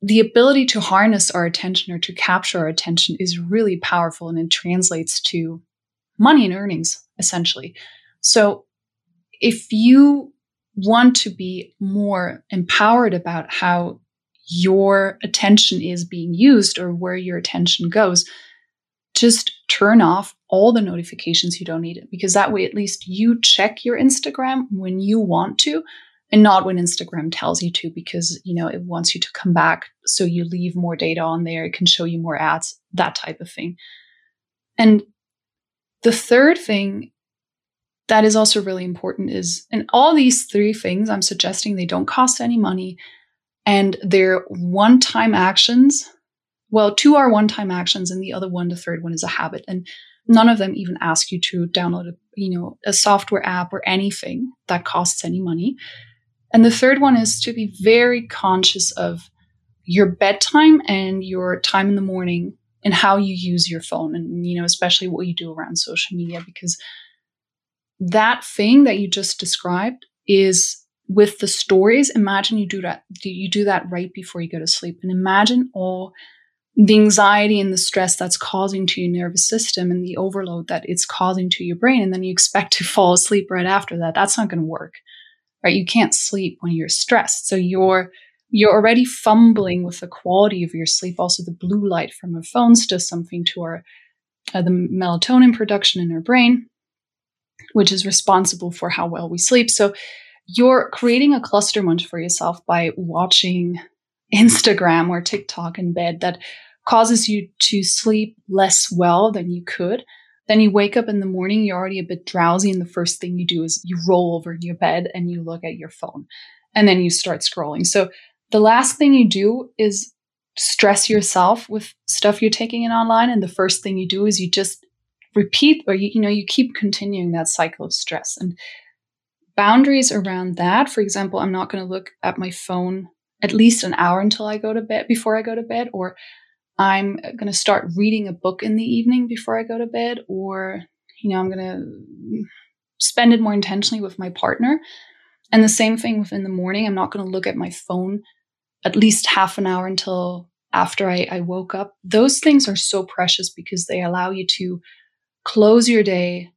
the ability to harness our attention or to capture our attention is really powerful and it translates to money and earnings essentially. So if you want to be more empowered about how your attention is being used or where your attention goes, just turn off all the notifications you don't need it. Because that way at least you check your Instagram when you want to and not when Instagram tells you to because you know it wants you to come back so you leave more data on there it can show you more ads that type of thing. And the third thing that is also really important is and all these three things I'm suggesting they don't cost any money and they're one-time actions. Well two are one-time actions and the other one the third one is a habit. And none of them even ask you to download a you know a software app or anything that costs any money. And the third one is to be very conscious of your bedtime and your time in the morning and how you use your phone and you know especially what you do around social media because that thing that you just described is with the stories. Imagine you do that you do that right before you go to sleep and imagine all the anxiety and the stress that's causing to your nervous system and the overload that it's causing to your brain and then you expect to fall asleep right after that that's not going to work right? You can't sleep when you're stressed. So you're you're already fumbling with the quality of your sleep. Also, the blue light from our phones does something to our uh, the melatonin production in our brain, which is responsible for how well we sleep. So you're creating a cluster munch for yourself by watching Instagram or TikTok in bed that causes you to sleep less well than you could then you wake up in the morning, you're already a bit drowsy, and the first thing you do is you roll over in your bed and you look at your phone. And then you start scrolling. So the last thing you do is stress yourself with stuff you're taking in online. And the first thing you do is you just repeat or you, you know, you keep continuing that cycle of stress. And boundaries around that, for example, I'm not going to look at my phone at least an hour until I go to bed before I go to bed, or I'm going to start reading a book in the evening before I go to bed, or, you know, I'm going to spend it more intentionally with my partner. And the same thing within the morning. I'm not going to look at my phone at least half an hour until after I, I woke up. Those things are so precious because they allow you to close your day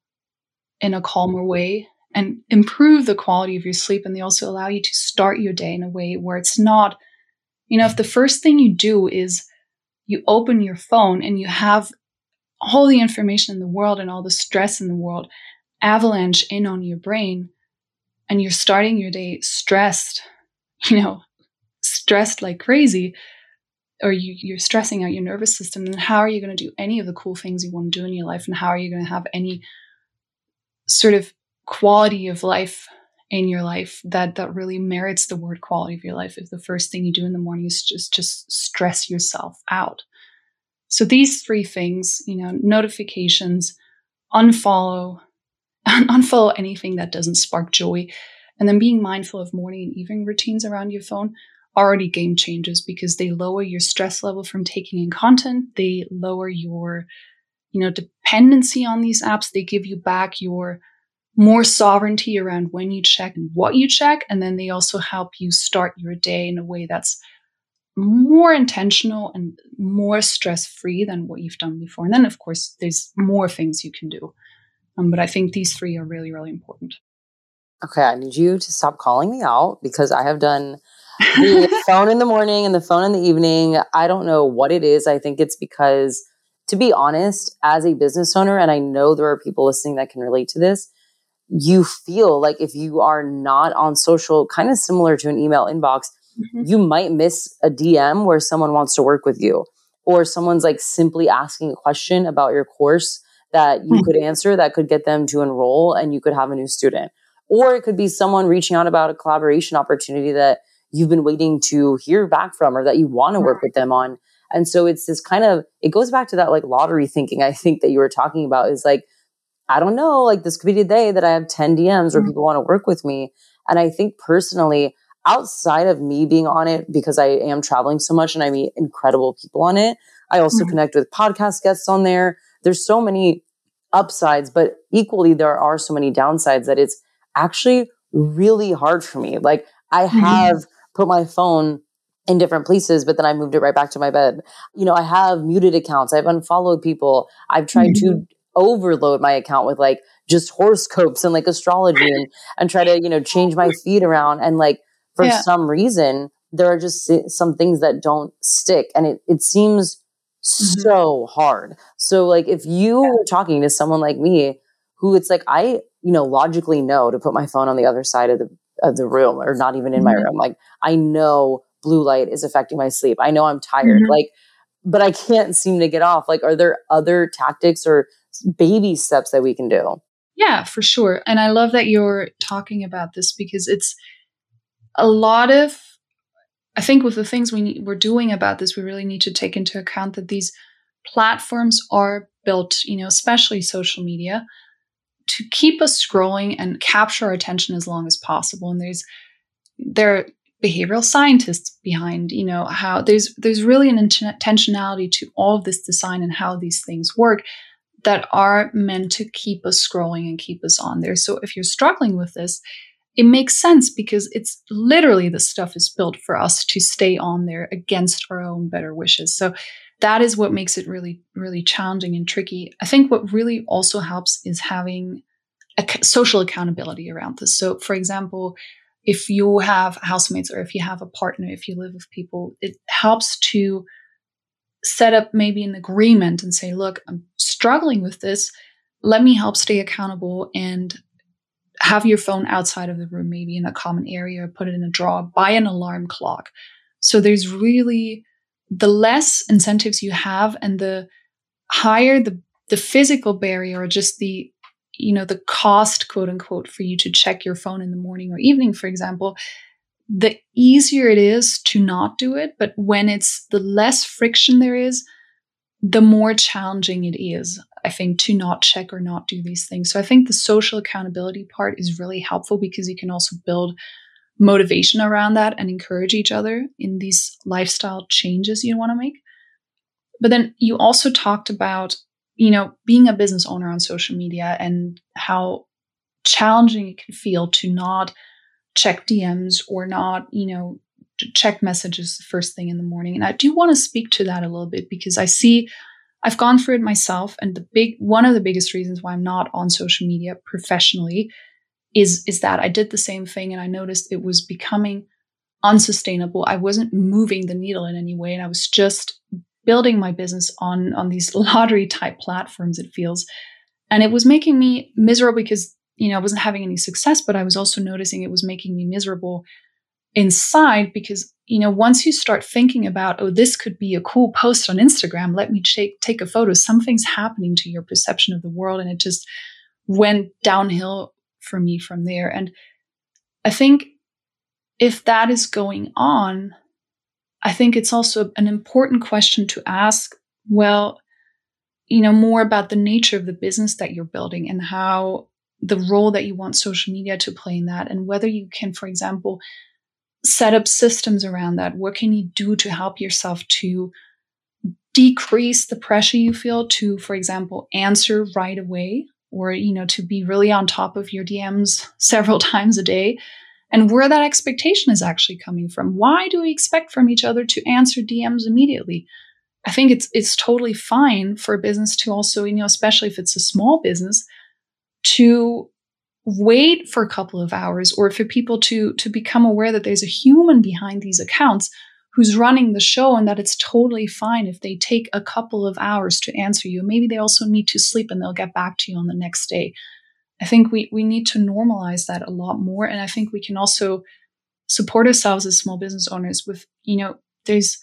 in a calmer way and improve the quality of your sleep. And they also allow you to start your day in a way where it's not, you know, if the first thing you do is you open your phone and you have all the information in the world and all the stress in the world avalanche in on your brain and you're starting your day stressed you know stressed like crazy or you, you're stressing out your nervous system then how are you going to do any of the cool things you want to do in your life and how are you going to have any sort of quality of life in your life that that really merits the word quality of your life if the first thing you do in the morning is just just stress yourself out. So these three things you know notifications unfollow unfollow anything that doesn't spark joy and then being mindful of morning and evening routines around your phone already game changers because they lower your stress level from taking in content they lower your you know dependency on these apps they give you back your more sovereignty around when you check and what you check. And then they also help you start your day in a way that's more intentional and more stress free than what you've done before. And then, of course, there's more things you can do. Um, but I think these three are really, really important. Okay, I need you to stop calling me out because I have done the phone in the morning and the phone in the evening. I don't know what it is. I think it's because, to be honest, as a business owner, and I know there are people listening that can relate to this, you feel like if you are not on social, kind of similar to an email inbox, mm-hmm. you might miss a DM where someone wants to work with you or someone's like simply asking a question about your course that you mm-hmm. could answer that could get them to enroll and you could have a new student. Or it could be someone reaching out about a collaboration opportunity that you've been waiting to hear back from or that you want to work with them on. And so it's this kind of, it goes back to that like lottery thinking, I think that you were talking about is like, I don't know, like this could be the day that I have 10 DMs where mm-hmm. people want to work with me. And I think personally, outside of me being on it, because I am traveling so much and I meet incredible people on it, I also mm-hmm. connect with podcast guests on there. There's so many upsides, but equally, there are so many downsides that it's actually really hard for me. Like, I mm-hmm. have mm-hmm. put my phone in different places, but then I moved it right back to my bed. You know, I have muted accounts, I've unfollowed people, I've tried to mm-hmm overload my account with like just horoscopes and like astrology and, and try to, you know, change my feed around. And like for yeah. some reason, there are just some things that don't stick. And it, it seems mm-hmm. so hard. So like if you yeah. were talking to someone like me who it's like, I, you know, logically know to put my phone on the other side of the, of the room or not even in mm-hmm. my room. Like I know blue light is affecting my sleep. I know I'm tired. Mm-hmm. Like, but I can't seem to get off. Like, are there other tactics or baby steps that we can do. Yeah, for sure. And I love that you're talking about this because it's a lot of, I think, with the things we need, we're doing about this, we really need to take into account that these platforms are built, you know, especially social media, to keep us scrolling and capture our attention as long as possible. And there's, there are behavioral scientists behind you know how there's there's really an intentionality to all of this design and how these things work that are meant to keep us scrolling and keep us on there. So if you're struggling with this, it makes sense because it's literally the stuff is built for us to stay on there against our own better wishes. So that is what makes it really, really challenging and tricky. I think what really also helps is having a social accountability around this. So, for example, if you have housemates or if you have a partner, if you live with people, it helps to set up maybe an agreement and say, look, I'm struggling with this. Let me help stay accountable and have your phone outside of the room, maybe in a common area, put it in a drawer, buy an alarm clock. So there's really the less incentives you have and the higher the the physical barrier or just the you know the cost quote unquote for you to check your phone in the morning or evening for example the easier it is to not do it. But when it's the less friction there is, the more challenging it is, I think, to not check or not do these things. So I think the social accountability part is really helpful because you can also build motivation around that and encourage each other in these lifestyle changes you want to make. But then you also talked about, you know, being a business owner on social media and how challenging it can feel to not check DMs or not, you know, check messages the first thing in the morning. And I do want to speak to that a little bit because I see I've gone through it myself and the big one of the biggest reasons why I'm not on social media professionally is is that I did the same thing and I noticed it was becoming unsustainable. I wasn't moving the needle in any way and I was just building my business on on these lottery type platforms it feels and it was making me miserable because you know, I wasn't having any success, but I was also noticing it was making me miserable inside because, you know, once you start thinking about, oh, this could be a cool post on Instagram, let me take, take a photo, something's happening to your perception of the world. And it just went downhill for me from there. And I think if that is going on, I think it's also an important question to ask. Well, you know, more about the nature of the business that you're building and how the role that you want social media to play in that, and whether you can, for example, set up systems around that. What can you do to help yourself to decrease the pressure you feel to, for example, answer right away or, you know, to be really on top of your DMs several times a day and where that expectation is actually coming from. Why do we expect from each other to answer DMs immediately? I think it's it's totally fine for a business to also, you know, especially if it's a small business, to wait for a couple of hours or for people to to become aware that there's a human behind these accounts who's running the show and that it's totally fine if they take a couple of hours to answer you. Maybe they also need to sleep and they'll get back to you on the next day. I think we we need to normalize that a lot more and i think we can also support ourselves as small business owners with you know there's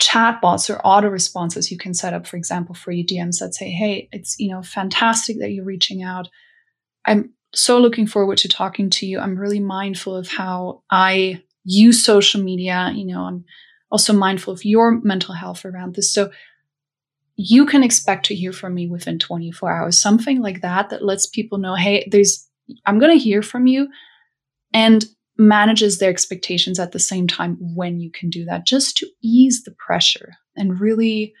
chatbots or auto responses you can set up for example for your dms that say hey it's you know fantastic that you're reaching out. I'm so looking forward to talking to you. I'm really mindful of how I use social media. You know, I'm also mindful of your mental health around this. So you can expect to hear from me within 24 hours, something like that, that lets people know, hey, there's, I'm going to hear from you and manages their expectations at the same time when you can do that, just to ease the pressure and really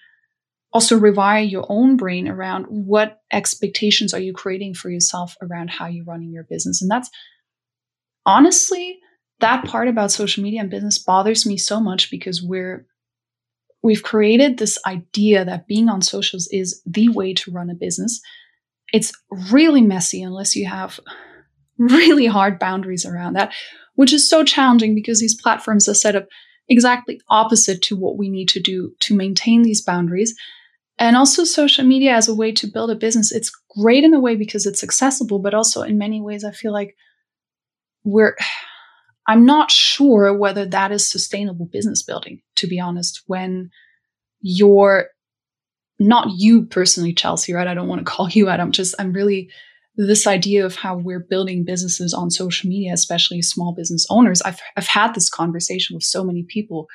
also rewire your own brain around what expectations are you creating for yourself around how you're running your business. And that's honestly that part about social media and business bothers me so much because we're we've created this idea that being on socials is the way to run a business. It's really messy unless you have really hard boundaries around that, which is so challenging because these platforms are set up exactly opposite to what we need to do to maintain these boundaries. And also, social media as a way to build a business. It's great in a way because it's accessible, but also in many ways, I feel like we're, I'm not sure whether that is sustainable business building, to be honest, when you're not you personally, Chelsea, right? I don't want to call you out. I'm just, I'm really, this idea of how we're building businesses on social media, especially small business owners. I've, I've had this conversation with so many people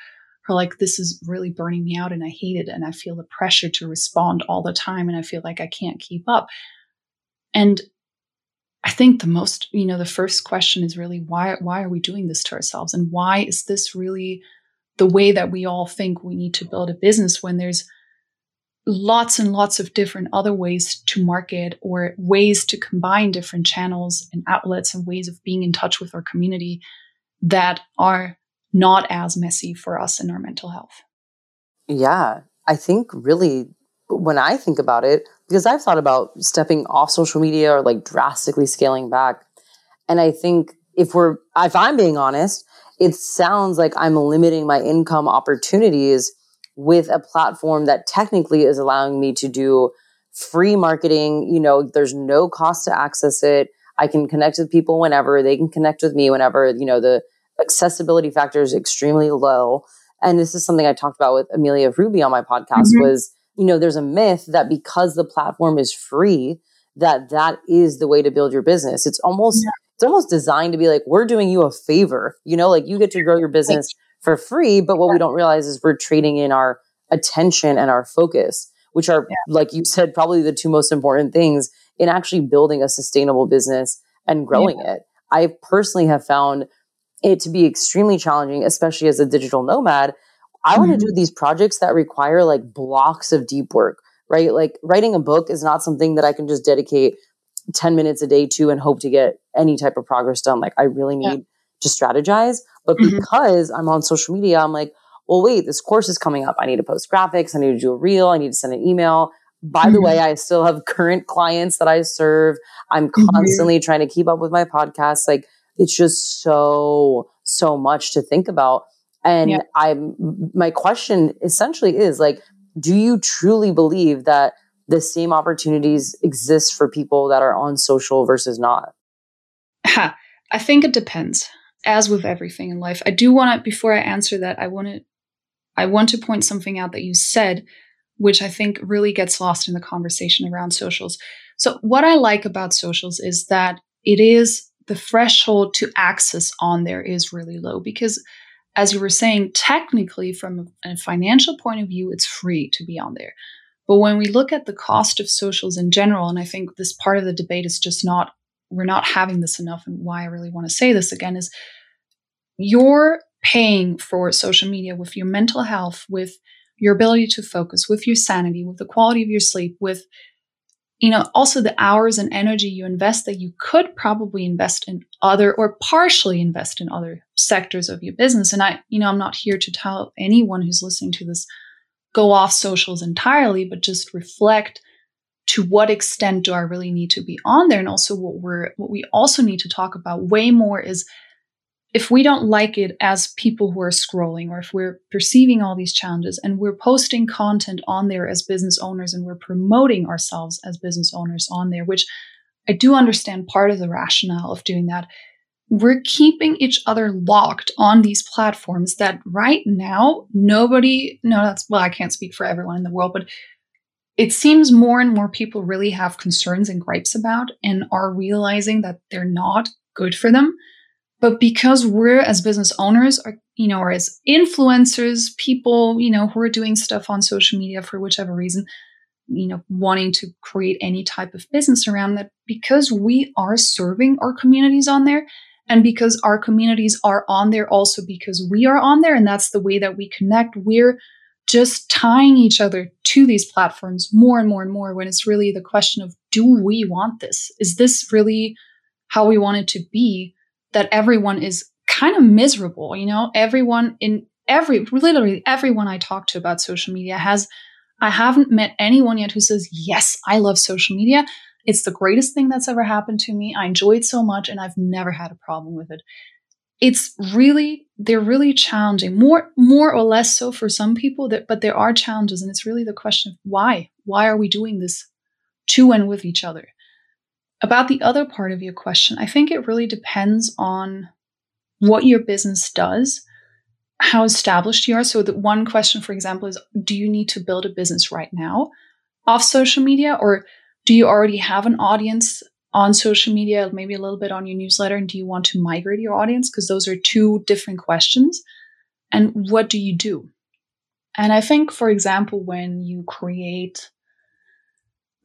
or like this is really burning me out and I hate it and I feel the pressure to respond all the time and I feel like I can't keep up. And I think the most, you know, the first question is really why why are we doing this to ourselves and why is this really the way that we all think we need to build a business when there's lots and lots of different other ways to market or ways to combine different channels and outlets and ways of being in touch with our community that are not as messy for us in our mental health. Yeah, I think really when I think about it, because I've thought about stepping off social media or like drastically scaling back. And I think if we're, if I'm being honest, it sounds like I'm limiting my income opportunities with a platform that technically is allowing me to do free marketing. You know, there's no cost to access it. I can connect with people whenever they can connect with me whenever, you know, the accessibility factor is extremely low. And this is something I talked about with Amelia Ruby on my podcast mm-hmm. was, you know, there's a myth that because the platform is free, that that is the way to build your business. It's almost, yeah. it's almost designed to be like, we're doing you a favor, you know, like you get to grow your business for free. But what yeah. we don't realize is we're trading in our attention and our focus, which are, yeah. like you said, probably the two most important things in actually building a sustainable business and growing it. I personally have found it to be extremely challenging, especially as a digital nomad. I mm-hmm. want to do these projects that require like blocks of deep work, right? Like writing a book is not something that I can just dedicate 10 minutes a day to and hope to get any type of progress done. Like I really need yeah. to strategize. But mm-hmm. because I'm on social media, I'm like, well, wait, this course is coming up. I need to post graphics. I need to do a reel. I need to send an email. By mm-hmm. the way, I still have current clients that I serve. I'm mm-hmm. constantly trying to keep up with my podcast. Like it's just so, so much to think about. And yeah. I'm, my question essentially is like, do you truly believe that the same opportunities exist for people that are on social versus not? Ha, I think it depends. As with everything in life, I do want to. Before I answer that, I want to. I want to point something out that you said, which I think really gets lost in the conversation around socials, So, what I like about socials is that it is the threshold to access on there is really low because, as you were saying, technically, from a financial point of view, it's free to be on there. But when we look at the cost of socials in general, and I think this part of the debate is just not, we're not having this enough, and why I really want to say this again is you're paying for social media with your mental health, with your ability to focus, with your sanity, with the quality of your sleep, with you know, also the hours and energy you invest that you could probably invest in other or partially invest in other sectors of your business. And I, you know, I'm not here to tell anyone who's listening to this go off socials entirely, but just reflect to what extent do I really need to be on there? And also what we're, what we also need to talk about way more is if we don't like it as people who are scrolling or if we're perceiving all these challenges and we're posting content on there as business owners and we're promoting ourselves as business owners on there, which I do understand part of the rationale of doing that. We're keeping each other locked on these platforms that right now nobody, no, that's, well, I can't speak for everyone in the world, but it seems more and more people really have concerns and gripes about and are realizing that they're not good for them. But because we're as business owners or, you know, or as influencers, people, you know, who are doing stuff on social media for whichever reason, you know, wanting to create any type of business around that, because we are serving our communities on there and because our communities are on there also because we are on there and that's the way that we connect, we're just tying each other to these platforms more and more and more when it's really the question of do we want this? Is this really how we want it to be? That everyone is kind of miserable. You know, everyone in every, literally everyone I talk to about social media has, I haven't met anyone yet who says, yes, I love social media. It's the greatest thing that's ever happened to me. I enjoy it so much and I've never had a problem with it. It's really, they're really challenging, more, more or less so for some people, that, but there are challenges. And it's really the question of why? Why are we doing this to and with each other? About the other part of your question, I think it really depends on what your business does, how established you are. So, the one question, for example, is do you need to build a business right now off social media, or do you already have an audience on social media, maybe a little bit on your newsletter, and do you want to migrate your audience? Because those are two different questions. And what do you do? And I think, for example, when you create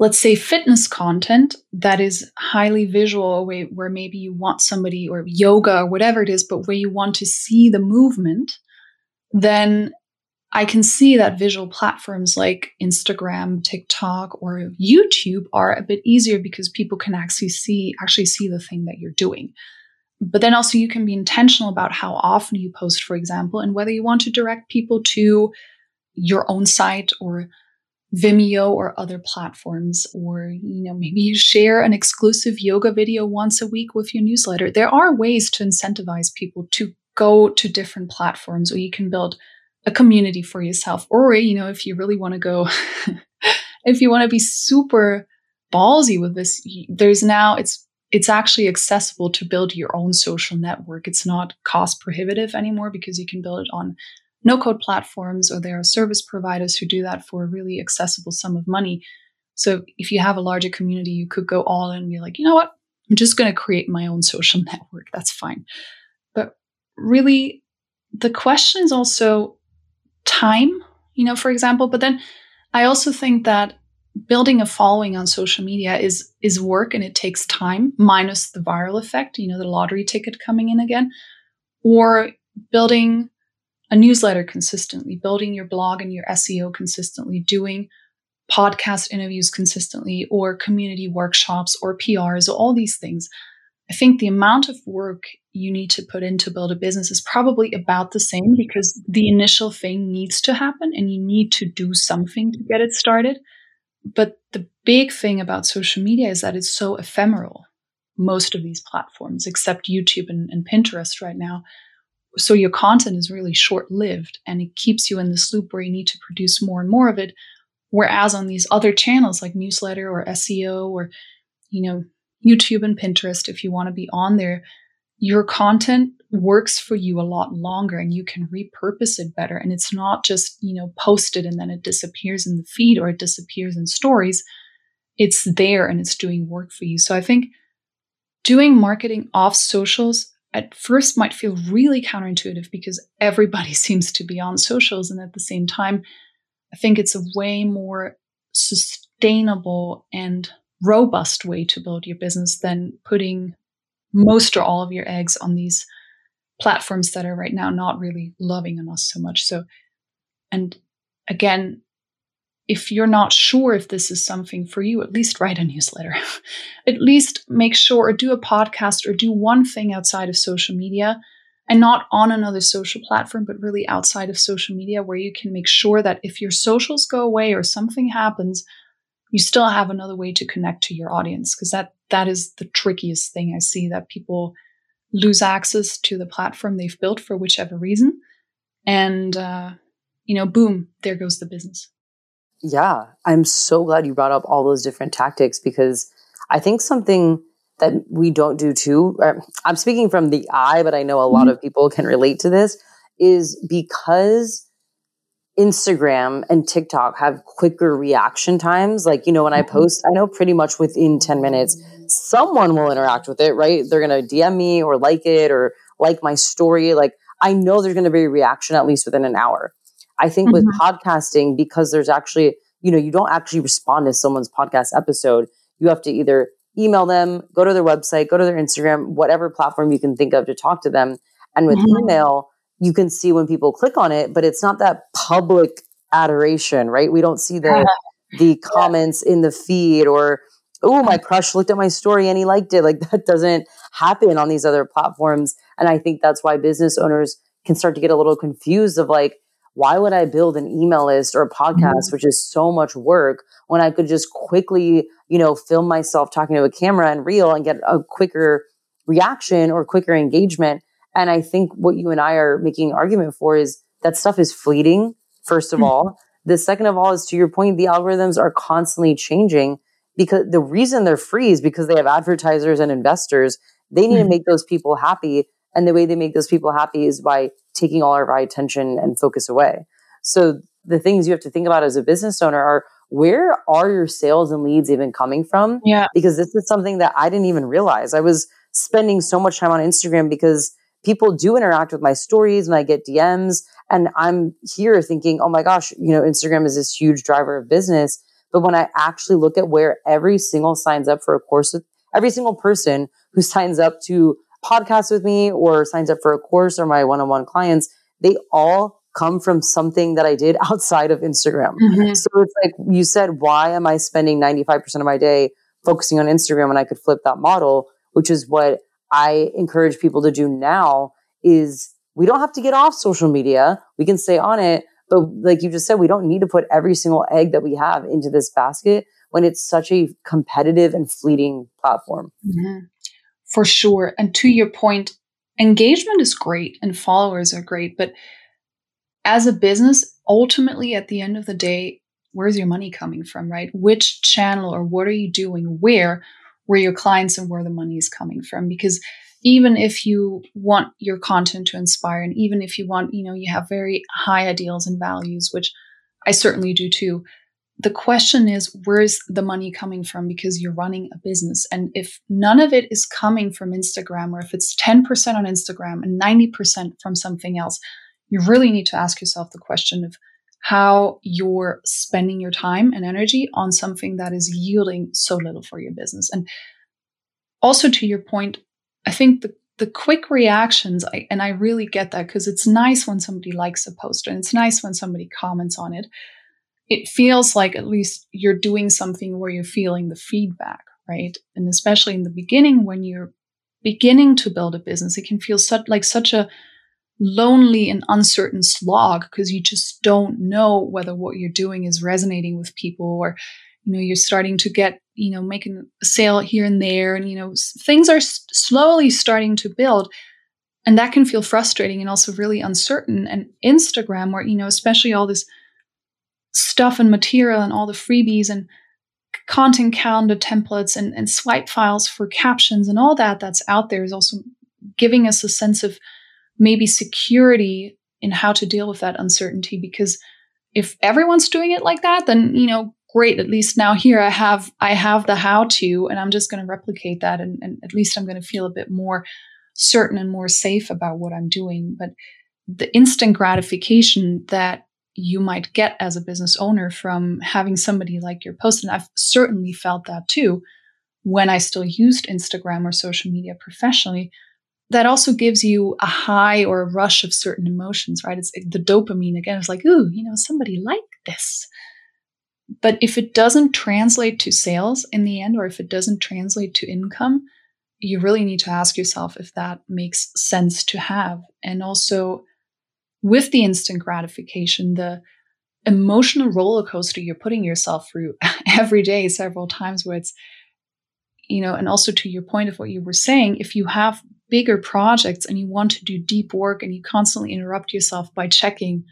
let's say fitness content that is highly visual where, maybe you want somebody or yoga or whatever it is but where you want to see the movement then i can see that visual platforms like instagram tiktok or youtube are a bit easier because people can actually see actually see the thing that you're doing. But then also you can be intentional about how often you post for example and whether you want to direct people to your own site or Vimeo or other platforms, or you know, maybe you share an exclusive yoga video once a week with your newsletter. There are ways to incentivize people to go to different platforms, or you can build a community for yourself. Or, you know, if you really want to go, if you want to be super ballsy with this, there's now it's it's actually accessible to build your own social network. It's not cost prohibitive anymore because you can build it on no code platforms or there are service providers who do that for a really accessible sum of money. So if you have a larger community, you could go all in and be like, you know what? I'm just going to create my own social network. That's fine. But really, the question is also time, you know, for example. But then I also think that building a following on social media is is work and it takes time minus the viral effect you know the lottery ticket coming in again or building a newsletter consistently, building your blog and your SEO consistently, doing podcast interviews consistently, or community workshops or PRs, or all these things. I think the amount of work you need to put in to build a business is probably about the same because the initial thing needs to happen and you need to do something to get it started. But the big thing about social media is that it's so ephemeral. Most of these platforms, except YouTube and, and Pinterest right now, so your content is really short lived and it keeps you in this loop where you need to produce more and more of it. Whereas on these other channels like newsletter or SEO or, you know, YouTube and Pinterest, if you want to be on there, your content works for you a lot longer and you can repurpose it better. And it's not just, you know, posted and then it disappears in the feed or it disappears in stories. it's there and it's doing work for you. So I think doing marketing off socials at first might feel really counterintuitive because everybody seems to be on socials. And at the same time, I think it's a way more sustainable and robust way to build your business than putting most or all of your eggs on these platforms that are right now not really loving on us so much. So, and again, if you're not sure if this is something for you, at least write a newsletter. at least make sure or do a podcast or do one thing outside of social media and not on another social platform, but really outside of social media where you can make sure that if your socials go away or something happens, you still have another way to connect to your audience because that that is the trickiest thing I see that people lose access to the platform they've built for whichever reason, and uh, you know, boom, there goes the business. Yeah, I'm so glad you brought up all those different tactics because I think something that we don't do too. I'm speaking from the eye, but I know a lot mm-hmm. of people can relate to this. Is because Instagram and TikTok have quicker reaction times. Like, you know, when I mm-hmm. post, I know pretty much within 10 minutes, someone will interact with it, right? They're going to DM me or like it or like my story. Like, I know there's going to be a reaction at least within an hour. I think mm-hmm. with podcasting, because there's actually, you know, you don't actually respond to someone's podcast episode. You have to either email them, go to their website, go to their Instagram, whatever platform you can think of to talk to them. And with mm-hmm. email, you can see when people click on it, but it's not that public adoration, right? We don't see the the comments in the feed or oh, my crush looked at my story and he liked it. Like that doesn't happen on these other platforms. And I think that's why business owners can start to get a little confused of like, why would I build an email list or a podcast, mm-hmm. which is so much work, when I could just quickly, you know, film myself talking to a camera and reel and get a quicker reaction or quicker engagement and I think what you and I are making argument for is that stuff is fleeting, first of mm-hmm. all. The second of all is to your point, the algorithms are constantly changing because the reason they're free is because they have advertisers and investors. They need mm-hmm. to make those people happy. And the way they make those people happy is by taking all of our attention and focus away. So the things you have to think about as a business owner are where are your sales and leads even coming from? Yeah. Because this is something that I didn't even realize. I was spending so much time on Instagram because people do interact with my stories and I get DMs. And I'm here thinking, oh my gosh, you know, Instagram is this huge driver of business. But when I actually look at where every single signs up for a course with every single person who signs up to podcast with me or signs up for a course or my one-on-one clients, they all come from something that I did outside of Instagram. Mm-hmm. So it's like you said, why am I spending 95% of my day focusing on Instagram when I could flip that model, which is what I encourage people to do now is we don't have to get off social media. We can stay on it. But like you just said, we don't need to put every single egg that we have into this basket when it's such a competitive and fleeting platform. Mm-hmm. For sure. And to your point, engagement is great and followers are great. But as a business, ultimately at the end of the day, where's your money coming from, right? Which channel or what are you doing where? where your clients and where the money is coming from because even if you want your content to inspire and even if you want you know you have very high ideals and values which i certainly do too the question is where's the money coming from because you're running a business and if none of it is coming from instagram or if it's 10% on instagram and 90% from something else you really need to ask yourself the question of how you're spending your time and energy on something that is yielding so little for your business. And also to your point, I think the the quick reactions, I, and I really get that because it's nice when somebody likes a post and it's nice when somebody comments on it. It feels like at least you're doing something where you're feeling the feedback, right? And especially in the beginning when you're beginning to build a business, it can feel such like such a lonely and uncertain slog because you just don't know whether what you're doing is resonating with people or you know you're starting to get you know making a sale here and there and you know things are s- slowly starting to build and that can feel frustrating and also really uncertain and instagram where you know especially all this stuff and material and all the freebies and content calendar templates and, and swipe files for captions and all that that's out there is also giving us a sense of maybe security in how to deal with that uncertainty because if everyone's doing it like that then you know great at least now here i have i have the how to and i'm just going to replicate that and, and at least i'm going to feel a bit more certain and more safe about what i'm doing. But the instant gratification that you might get as a business owner from having somebody like your post and i've certainly felt that too when i still used instagram or social media professionally that also gives you a high or a rush of certain emotions right it's the dopamine again it's like ooh you know somebody liked this but if it doesn't translate to sales in the end, or if it doesn't translate to income, you really need to ask yourself if that makes sense to have. And also, with the instant gratification, the emotional roller coaster you're putting yourself through every day, several times, where it's, you know, and also to your point of what you were saying, if you have bigger projects and you want to do deep work and you constantly interrupt yourself by checking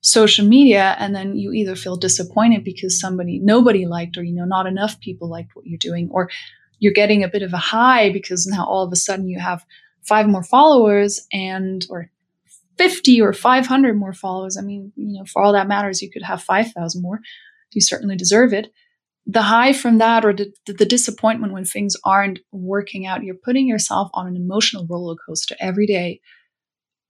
social media and then you either feel disappointed because somebody nobody liked or you know not enough people liked what you're doing or you're getting a bit of a high because now all of a sudden you have five more followers and or 50 or 500 more followers. I mean you know for all that matters you could have 5000 more. You certainly deserve it. The high from that or the, the disappointment when things aren't working out you're putting yourself on an emotional roller coaster every day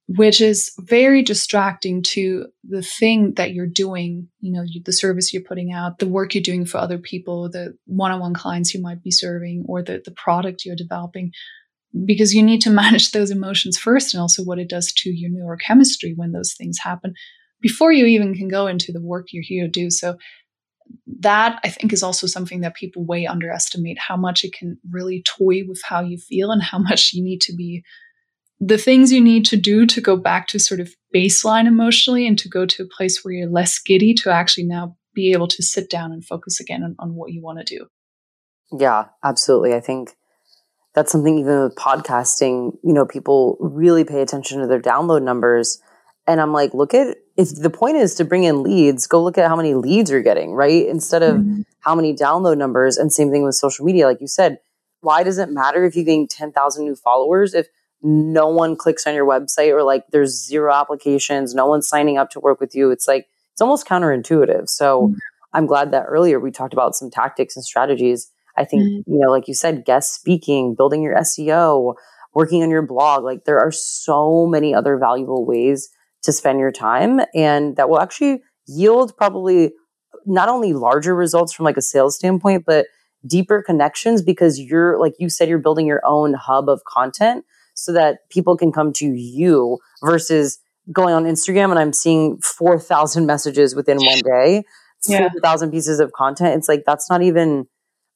which is very distracting to the thing that you're doing, you know, the service you're putting out, the work you're doing for other people, the one-on-one clients you might be serving, or the, the product you're developing, because you need to manage those emotions first and also what it does to your neurochemistry when those things happen before you even can go into the work you're here to do. So that I think is also something that people way underestimate how much it can really toy with how you feel and how much you need to be the things you need to do to go back to sort of baseline emotionally and to go to a place where you're less giddy to actually now be able to sit down and focus again on, on what you want to do. Yeah, absolutely. I think that's something even with podcasting, you know, people really pay attention to their download numbers. And I'm like, look at if the point is to bring in leads, go look at how many leads you're getting, right? Instead of mm-hmm. how many download numbers. And same thing with social media. Like you said, why does it matter if you gain 10,000 new followers if no one clicks on your website or like there's zero applications, no one's signing up to work with you. It's like, it's almost counterintuitive. So mm-hmm. I'm glad that earlier we talked about some tactics and strategies. I think, mm-hmm. you know, like you said, guest speaking, building your SEO, working on your blog, like there are so many other valuable ways to spend your time and that will actually yield probably not only larger results from like a sales standpoint, but deeper connections because you're like you said, you're building your own hub of content so that people can come to you versus going on Instagram and I'm seeing 4,000 messages within one day, yeah. 4,000 pieces of content. It's like, that's not even,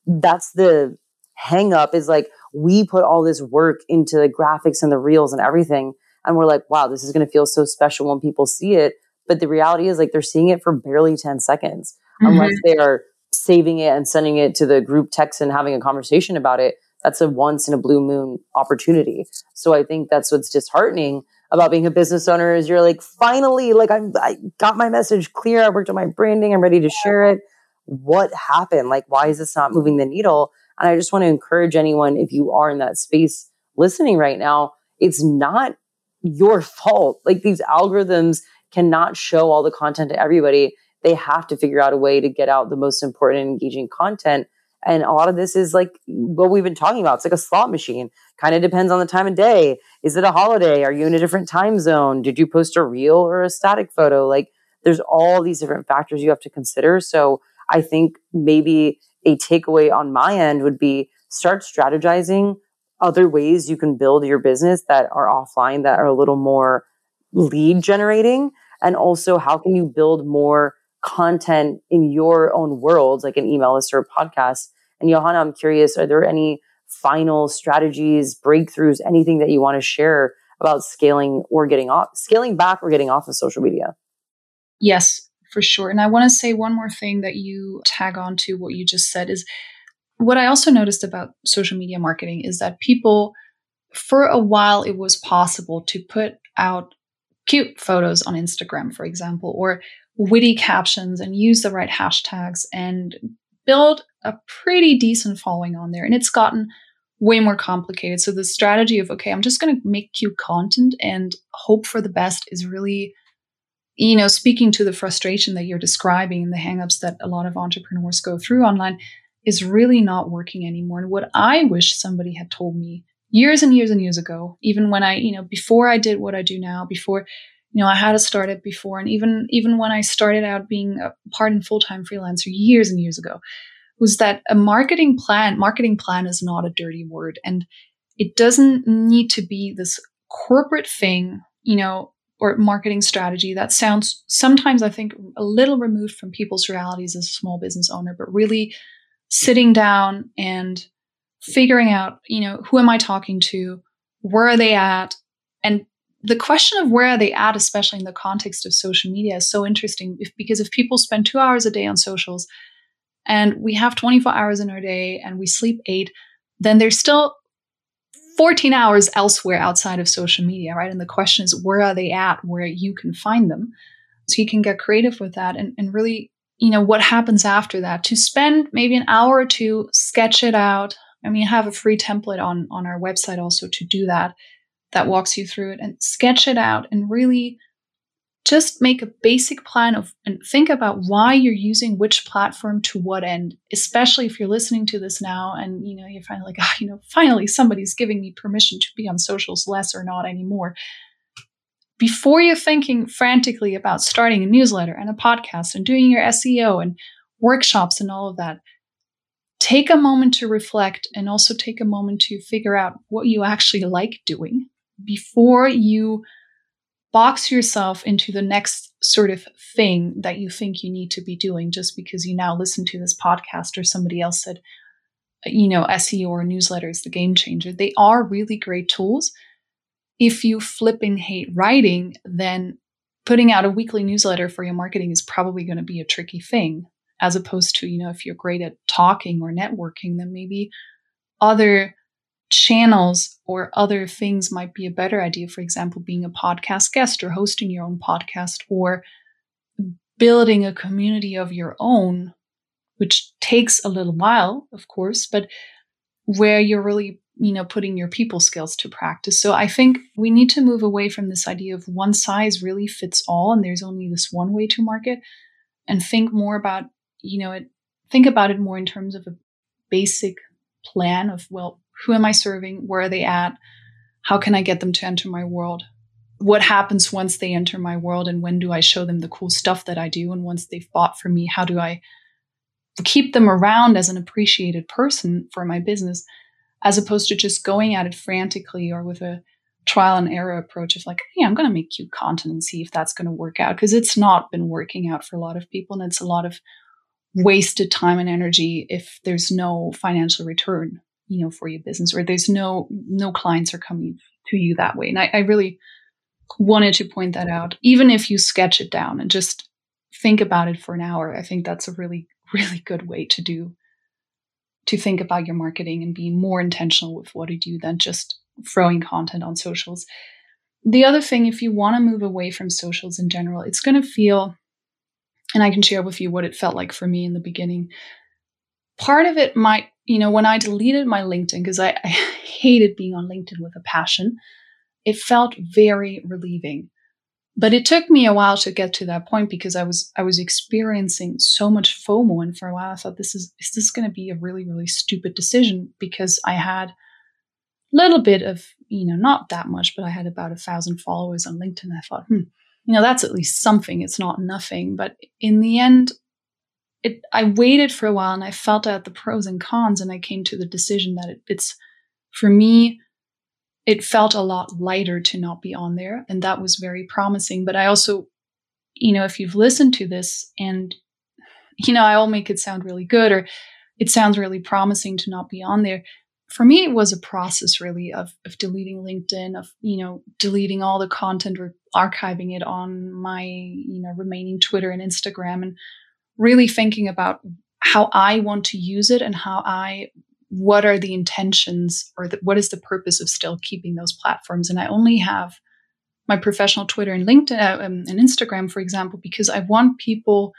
that's the hang up is like, we put all this work into the graphics and the reels and everything. And we're like, wow, this is going to feel so special when people see it. But the reality is like they're seeing it for barely 10 seconds mm-hmm. unless they are saving it and sending it to the group text and having a conversation about it that's a once in a blue moon opportunity. So I think that's what's disheartening about being a business owner is you're like, finally, like I'm, I got my message clear. I worked on my branding. I'm ready to share it. What happened? Like, why is this not moving the needle? And I just want to encourage anyone, if you are in that space listening right now, it's not your fault. Like these algorithms cannot show all the content to everybody. They have to figure out a way to get out the most important and engaging content and a lot of this is like what we've been talking about. It's like a slot machine. Kind of depends on the time of day. Is it a holiday? Are you in a different time zone? Did you post a reel or a static photo? Like there's all these different factors you have to consider. So I think maybe a takeaway on my end would be start strategizing other ways you can build your business that are offline that are a little more lead generating and also how can you build more content in your own world, like an email list or a podcast. And Johanna, I'm curious, are there any final strategies, breakthroughs, anything that you want to share about scaling or getting off, scaling back or getting off of social media? Yes, for sure. And I want to say one more thing that you tag on to what you just said is what I also noticed about social media marketing is that people, for a while, it was possible to put out cute photos on Instagram, for example, or witty captions and use the right hashtags and build a pretty decent following on there. And it's gotten way more complicated. So the strategy of, okay, I'm just going to make cute content and hope for the best is really you know, speaking to the frustration that you're describing and the hangups that a lot of entrepreneurs go through online is really not working anymore. And what I wish somebody had told me years and years and years ago, even when I, you know, before I did what I do now, before, you know, I had a startup before, and even even when I started out being a part and full time freelancer years and years ago, was that a marketing plan, marketing plan is not a dirty word. And it doesn't need to be this corporate thing, you know, or marketing strategy that sounds sometimes I think a little removed from people's realities as a small business owner, but really sitting down and figuring out, you know, who am I talking to? Where are they at? And the question of where are they at, especially in the context of social media, is so interesting if, because if people spend two hours a day on socials and we have 24 hours in our day and we sleep eight, then there's still 14 hours elsewhere outside of social media, right? And the question is, where are they at where you can find them? So you can get creative with that and, and really, you know, what happens after that to spend maybe an hour or two, sketch it out. I mean, have a free template on, on our website also to do that, that walks you through it and sketch it out and really just make a basic plan of and think about why you're using which platform to what end especially if you're listening to this now and you know you're finally like ah, you know finally somebody's giving me permission to be on socials less or not anymore. Before you're thinking frantically about starting a newsletter and a podcast and doing your SEO and workshops and all of that take a moment to reflect and also take a moment to figure out what you actually like doing before you box yourself into the next sort of thing that you think you need to be doing just because you now listen to this podcast or somebody else said, you know, SEO or newsletter is the game changer. They are really great tools. If you flipping hate writing, then putting out a weekly newsletter for your marketing is probably going to be a tricky thing, as opposed to, you know, if you're great at talking or networking, then maybe other channels or other things might be a better idea. For example, being a podcast guest or hosting your own podcast or building a community of your own, which takes a little while, of course, but where you're really you know putting your people skills to practice so i think we need to move away from this idea of one size really fits all and there's only this one way to market and think more about you know it think about it more in terms of a basic plan of well who am I serving? Where are they at? How can I get them to enter my world? What happens once they enter my world? And when do I show them the cool stuff that I do? And once they've bought from me, how do I keep them around as an appreciated person for my business, as opposed to just going at it frantically or with a trial and error approach of like, hey, I'm going to make cute content and see if that's going to work out. Because it's not been working out for a lot of people. And it's a lot of wasted time and energy if there's no financial return you know for your business or there's no no clients are coming to you that way. And I, I really wanted to point that out. Even if you sketch it down and just think about it for an hour i think that's a really really good way to do to think about your marketing and be more intentional with what you do than just throwing content on socials. The other thing if you want to move away from socials in general it's going to feel and i can share with you what it felt like for me in the beginning. Part of it might you know, when I deleted my LinkedIn, because I, I hated being on LinkedIn with a passion, it felt very relieving. But it took me a while to get to that point because I was I was experiencing so much FOMO, and for a while I thought this is is this going to be a really really stupid decision because I had a little bit of you know not that much, but I had about a thousand followers on LinkedIn. I thought, hmm, you know that's at least something. It's not nothing, but in the end, it, I waited for a while and I felt out the pros and cons, and I came to the decision that it, it's for me. It felt a lot lighter to not be on there, and that was very promising. But I also, you know, if you've listened to this and you know, I'll make it sound really good or it sounds really promising to not be on there. For me, it was a process really of, of deleting LinkedIn, of, you know, deleting all the content or archiving it on my, you know, remaining Twitter and Instagram and really thinking about how I want to use it and how I what are the intentions or the, what is the purpose of still keeping those platforms? And I only have my professional Twitter and LinkedIn uh, um, and Instagram for example because I want people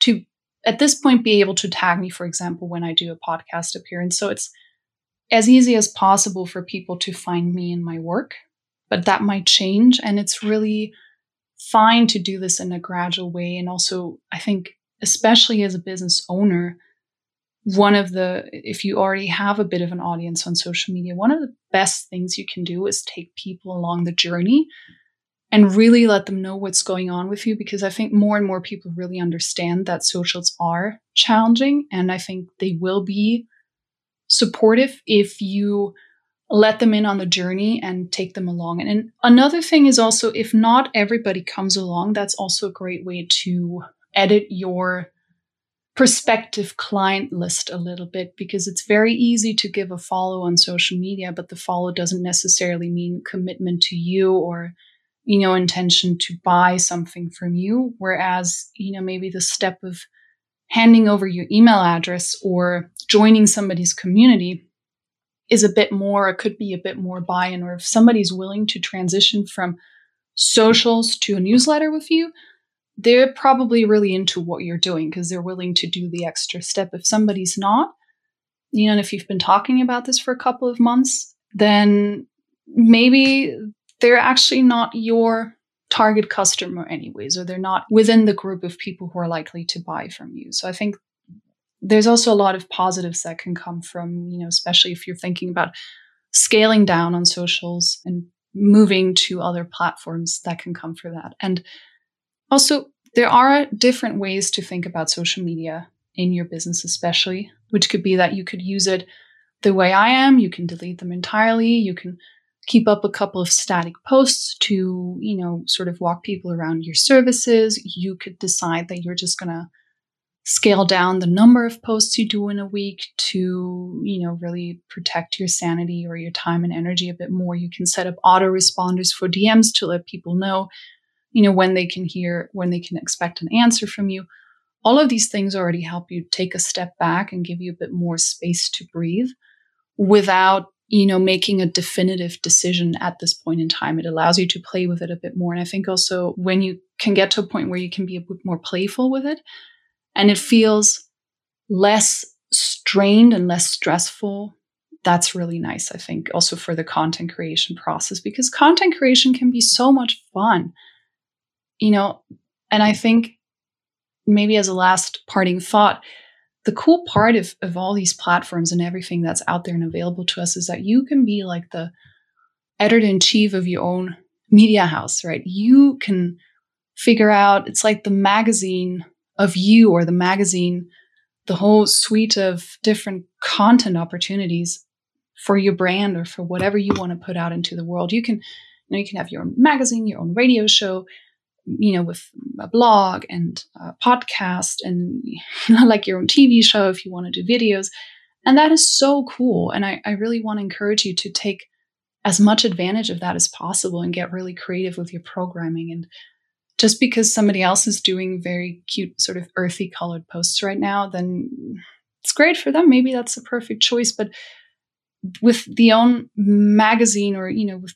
to at this point be able to tag me for example when I do a podcast appearance. So it's as easy as possible for people to find me and my work but that might change. And it's really fine to do this in a gradual way. And also, I think, especially as a business owner, one of the, if you already have a bit of an audience on social media, one of the best things you can do is take people along the journey and really let them know what's going on with you because I think more and more people really understand that socials are challenging and I think they will be supportive if you let them in on the journey and take them along. And, another thing is also if not everybody comes along, that's also a great way to edit your prospective client list a little bit because it's very easy to give a follow on social media, but the follow doesn't necessarily mean commitment to you or you know intention to buy something from you. Whereas you know maybe the step of handing over your email address or joining somebody's community is a bit more it could be a bit more buy-in or if somebody's willing to transition from socials to a newsletter with you they're probably really into what you're doing because they're willing to do the extra step. If somebody's not, you know, and if you've been talking about this for a couple of months, then maybe they're actually not your target customer, anyways, or they're not within the group of people who are likely to buy from you. So I think there's also a lot of positives that can come from, you know, especially if you're thinking about scaling down on socials and moving to other platforms that can come for that. And also, there are different ways to think about social media in your business, especially, which could be that you could use it the way I am. You can delete them entirely. You can keep up a couple of static posts to, you know, sort of walk people around your services. You could decide that you're just going to scale down the number of posts you do in a week to, you know, really protect your sanity or your time and energy a bit more. You can set up autoresponders for DMs to let people know you know, when they can hear, when they can expect an answer from you. All of these things already help you take a step back and give you a bit more space to breathe without, you know, making a definitive decision at this point in time. It allows you to play with it a bit more. And I think also when you can get to a point where you can be a bit more playful with it and it feels less strained and less stressful that's really nice, I think, also for the content creation process because content creation can be so much fun you know, and I think maybe as a last parting thought, the cool part of, of all these platforms and everything that's out there and available to us is that you can be like the editor in chief of your own media house, right? You can figure out, it's like the magazine of you or the magazine, the whole suite of different content opportunities for your brand or for whatever you want to put out into the world. You can, you know, you can have your own magazine, your own radio show, you know, with a blog and a podcast and like your own TV show if you want to do videos. And that is so cool. And I, I really want to encourage you to take as much advantage of that as possible and get really creative with your programming. And just because somebody else is doing very cute, sort of earthy colored posts right now, then it's great for them. Maybe that's the perfect choice. But with the own magazine or, you know, with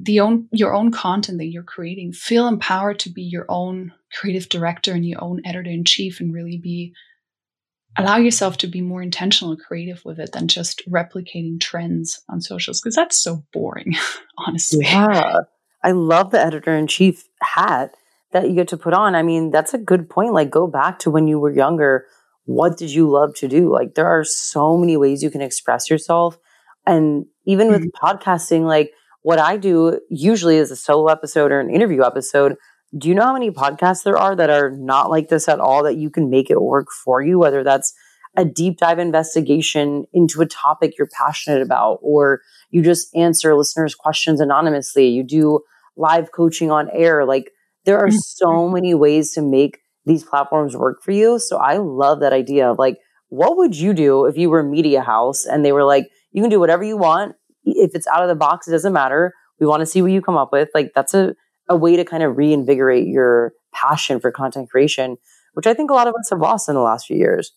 the own your own content that you're creating feel empowered to be your own creative director and your own editor in chief and really be allow yourself to be more intentional and creative with it than just replicating trends on socials because that's so boring honestly. Yeah. I love the editor in chief hat that you get to put on. I mean that's a good point like go back to when you were younger what did you love to do? Like there are so many ways you can express yourself and even mm-hmm. with podcasting like what I do usually is a solo episode or an interview episode. Do you know how many podcasts there are that are not like this at all that you can make it work for you, whether that's a deep dive investigation into a topic you're passionate about, or you just answer listeners' questions anonymously, you do live coaching on air. Like there are so mm-hmm. many ways to make these platforms work for you. So I love that idea of like, what would you do if you were a media house and they were like, you can do whatever you want if it's out of the box, it doesn't matter. We want to see what you come up with. Like that's a, a way to kind of reinvigorate your passion for content creation, which I think a lot of us have lost in the last few years.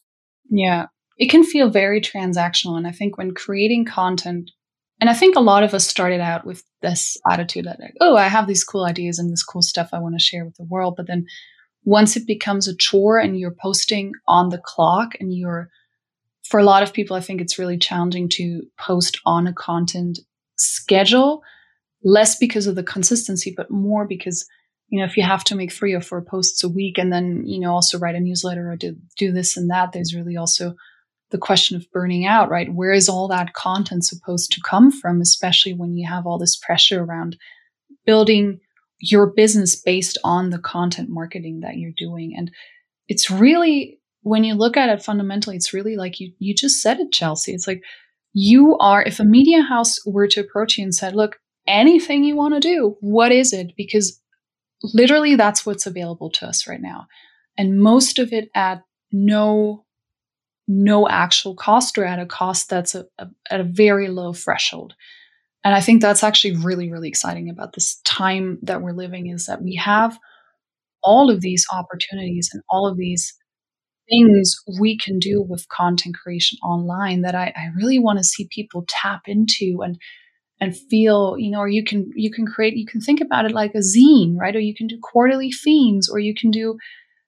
Yeah. It can feel very transactional. And I think when creating content, and I think a lot of us started out with this attitude that, like, oh, I have these cool ideas and this cool stuff I want to share with the world. But then once it becomes a chore and you're posting on the clock and you're for a lot of people, I think it's really challenging to post on a content schedule, less because of the consistency, but more because you know, if you have to make three or four posts a week and then, you know, also write a newsletter or do, do this and that, there's really also the question of burning out, right? Where is all that content supposed to come from, especially when you have all this pressure around building your business based on the content marketing that you're doing? And it's really, when you look at it fundamentally, it's really like you, you just said it, Chelsea. It's like you are, if a media house were to approach you and said, look, anything you want to do, what is it? Because literally that's what's available to us right now. And most of it at no no actual cost or at a cost that's a, a, at a very low threshold. And I think that's actually really, really exciting about this time that we're living is that we have all of these opportunities and all of these things we can do with content creation online that I, I really want to see people tap into and and feel, you know, or you can you can create, you can think about it like a zine, right? Or you can do quarterly themes, or you can do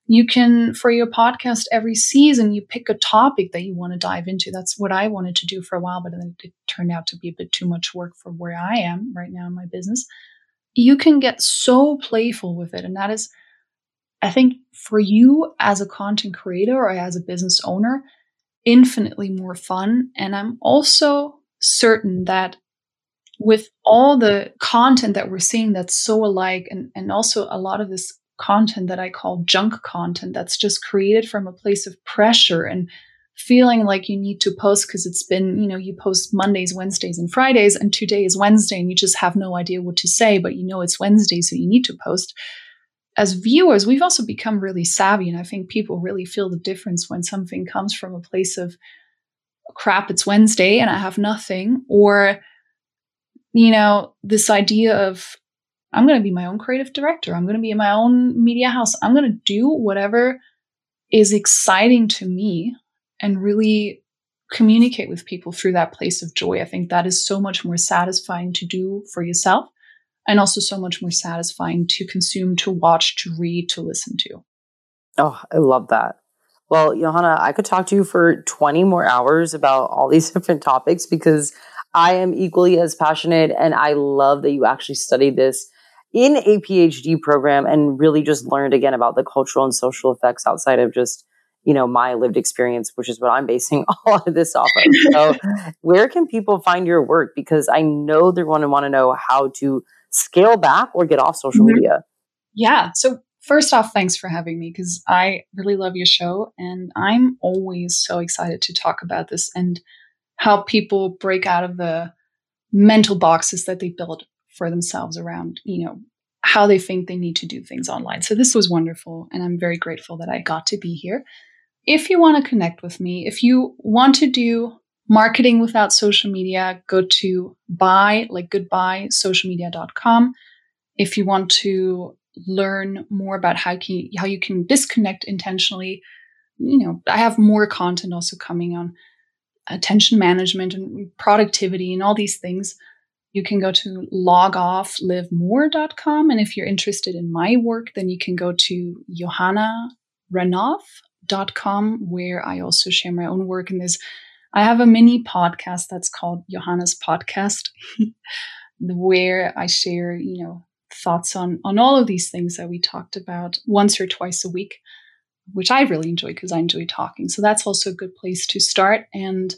you can for your podcast every season you pick a topic that you want to dive into that's what i wanted to do for a while but then it turned out to be a bit too much work for where i am right now in my business you can get so playful with it and that is i think for you as a content creator or as a business owner infinitely more fun and i'm also certain that with all the content that we're seeing that's so alike and, and also a lot of this content that I call junk content that's just created from a place of pressure and feeling like you need to post because it's been, you know, you post Mondays, Wednesdays, and Fridays, and today is Wednesday, and you just have no idea what to say, but you know it's Wednesday, so you need to post. As viewers, we've also become really savvy, and I think people really feel the difference when something comes from a place of crap, it's Wednesday and I have nothing, or, you know, this idea of I'm going to be my own creative director. I'm going to be in my own media house. I'm going to do whatever is exciting to me and really communicate with people through that place of joy. I think that is so much more satisfying to do for yourself and also so much more satisfying to consume, to watch, to read, to listen to. Oh, I love that. Well, Johanna, I could talk to you for 20 more hours about all these different topics because I am equally as passionate and I love that you actually studied this in a PhD program and really just learned again about the cultural and social effects outside of just, you know, my lived experience, which is what I'm basing all of this off of. So, where can people find your work? Because I know they're going to want to know how to scale back or get off social mm-hmm. media. Yeah. So, first off, thanks for having me because I really love your show and I'm always so excited to talk about this and how people break out of the mental boxes that they build for themselves around, you know, how they think they need to do things online. So this was wonderful. And I'm very grateful that I got to be here. If you want to connect with me, if you want to do marketing without social media, go to bye, like goodbye, socialmedia.com. If you want to learn more about how, can, how you can disconnect intentionally, you know, I have more content also coming on attention management and productivity and all these things you can go to logofflivemore.com. And if you're interested in my work, then you can go to johannarenoth.com, where I also share my own work. And there's, I have a mini podcast that's called Johanna's Podcast, where I share, you know, thoughts on, on all of these things that we talked about once or twice a week, which I really enjoy because I enjoy talking. So that's also a good place to start. And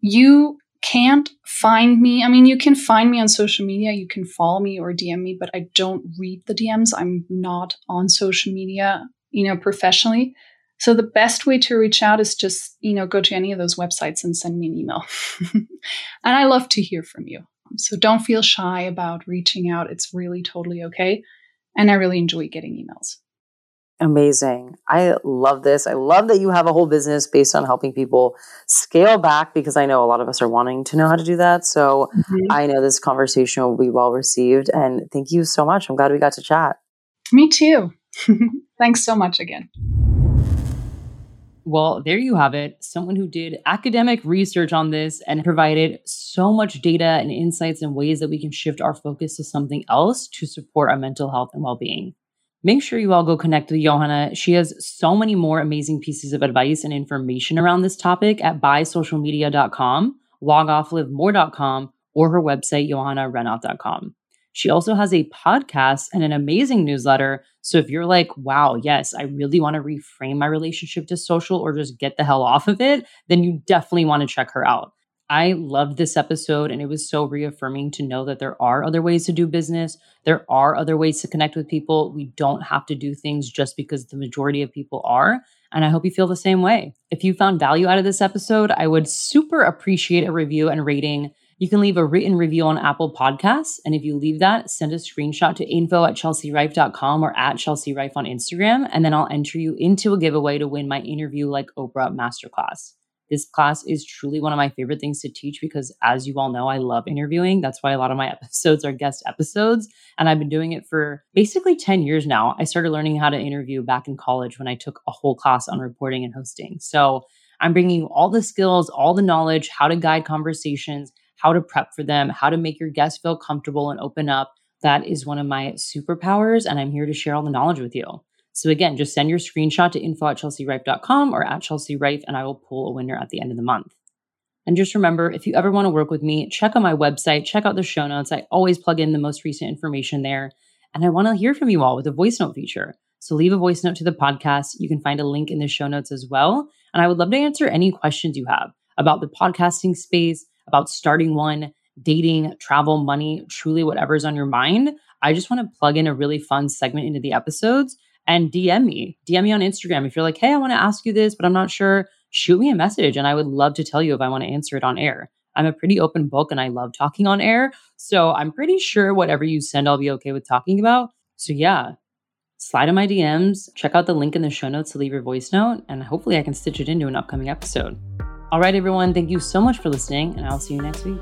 you can't find me, I mean, you can find me on social media, you can follow me or DM me, but I don't read the DMs. I'm not on social media, you know, professionally. So the best way to reach out is just, you know, go to any of those websites and send me an email. and I love to hear from you. So don't feel shy about reaching out. It's really totally okay. And I really enjoy getting emails. Amazing. I love this. I love that you have a whole business based on helping people scale back because I know a lot of us are wanting to know how to do that. So mm-hmm. I know this conversation will be well received. And thank you so much. I'm glad we got to chat. Me too. Thanks so much again. Well, there you have it. Someone who did academic research on this and provided so much data and insights and ways that we can shift our focus to something else to support our mental health and well being make sure you all go connect with Johanna. She has so many more amazing pieces of advice and information around this topic at byesocialmedia.com, logofflivemore.com, or her website, johannarenoth.com. She also has a podcast and an amazing newsletter. So if you're like, wow, yes, I really want to reframe my relationship to social or just get the hell off of it, then you definitely want to check her out. I loved this episode and it was so reaffirming to know that there are other ways to do business. There are other ways to connect with people. We don't have to do things just because the majority of people are. And I hope you feel the same way. If you found value out of this episode, I would super appreciate a review and rating. You can leave a written review on Apple Podcasts. And if you leave that, send a screenshot to info at chelsearife.com or at Chelsea chelsearife on Instagram. And then I'll enter you into a giveaway to win my interview like Oprah masterclass. This class is truly one of my favorite things to teach because, as you all know, I love interviewing. That's why a lot of my episodes are guest episodes. And I've been doing it for basically 10 years now. I started learning how to interview back in college when I took a whole class on reporting and hosting. So I'm bringing you all the skills, all the knowledge, how to guide conversations, how to prep for them, how to make your guests feel comfortable and open up. That is one of my superpowers, and I'm here to share all the knowledge with you. So again, just send your screenshot to info at chelsearife.com or at chelsearife, and I will pull a winner at the end of the month. And just remember, if you ever want to work with me, check out my website, check out the show notes. I always plug in the most recent information there. And I want to hear from you all with a voice note feature. So leave a voice note to the podcast. You can find a link in the show notes as well. And I would love to answer any questions you have about the podcasting space, about starting one, dating, travel, money, truly whatever's on your mind. I just want to plug in a really fun segment into the episodes and DM me. DM me on Instagram. If you're like, hey, I want to ask you this, but I'm not sure, shoot me a message and I would love to tell you if I want to answer it on air. I'm a pretty open book and I love talking on air. So I'm pretty sure whatever you send, I'll be okay with talking about. So yeah, slide in my DMs, check out the link in the show notes to leave your voice note, and hopefully I can stitch it into an upcoming episode. All right, everyone, thank you so much for listening, and I'll see you next week.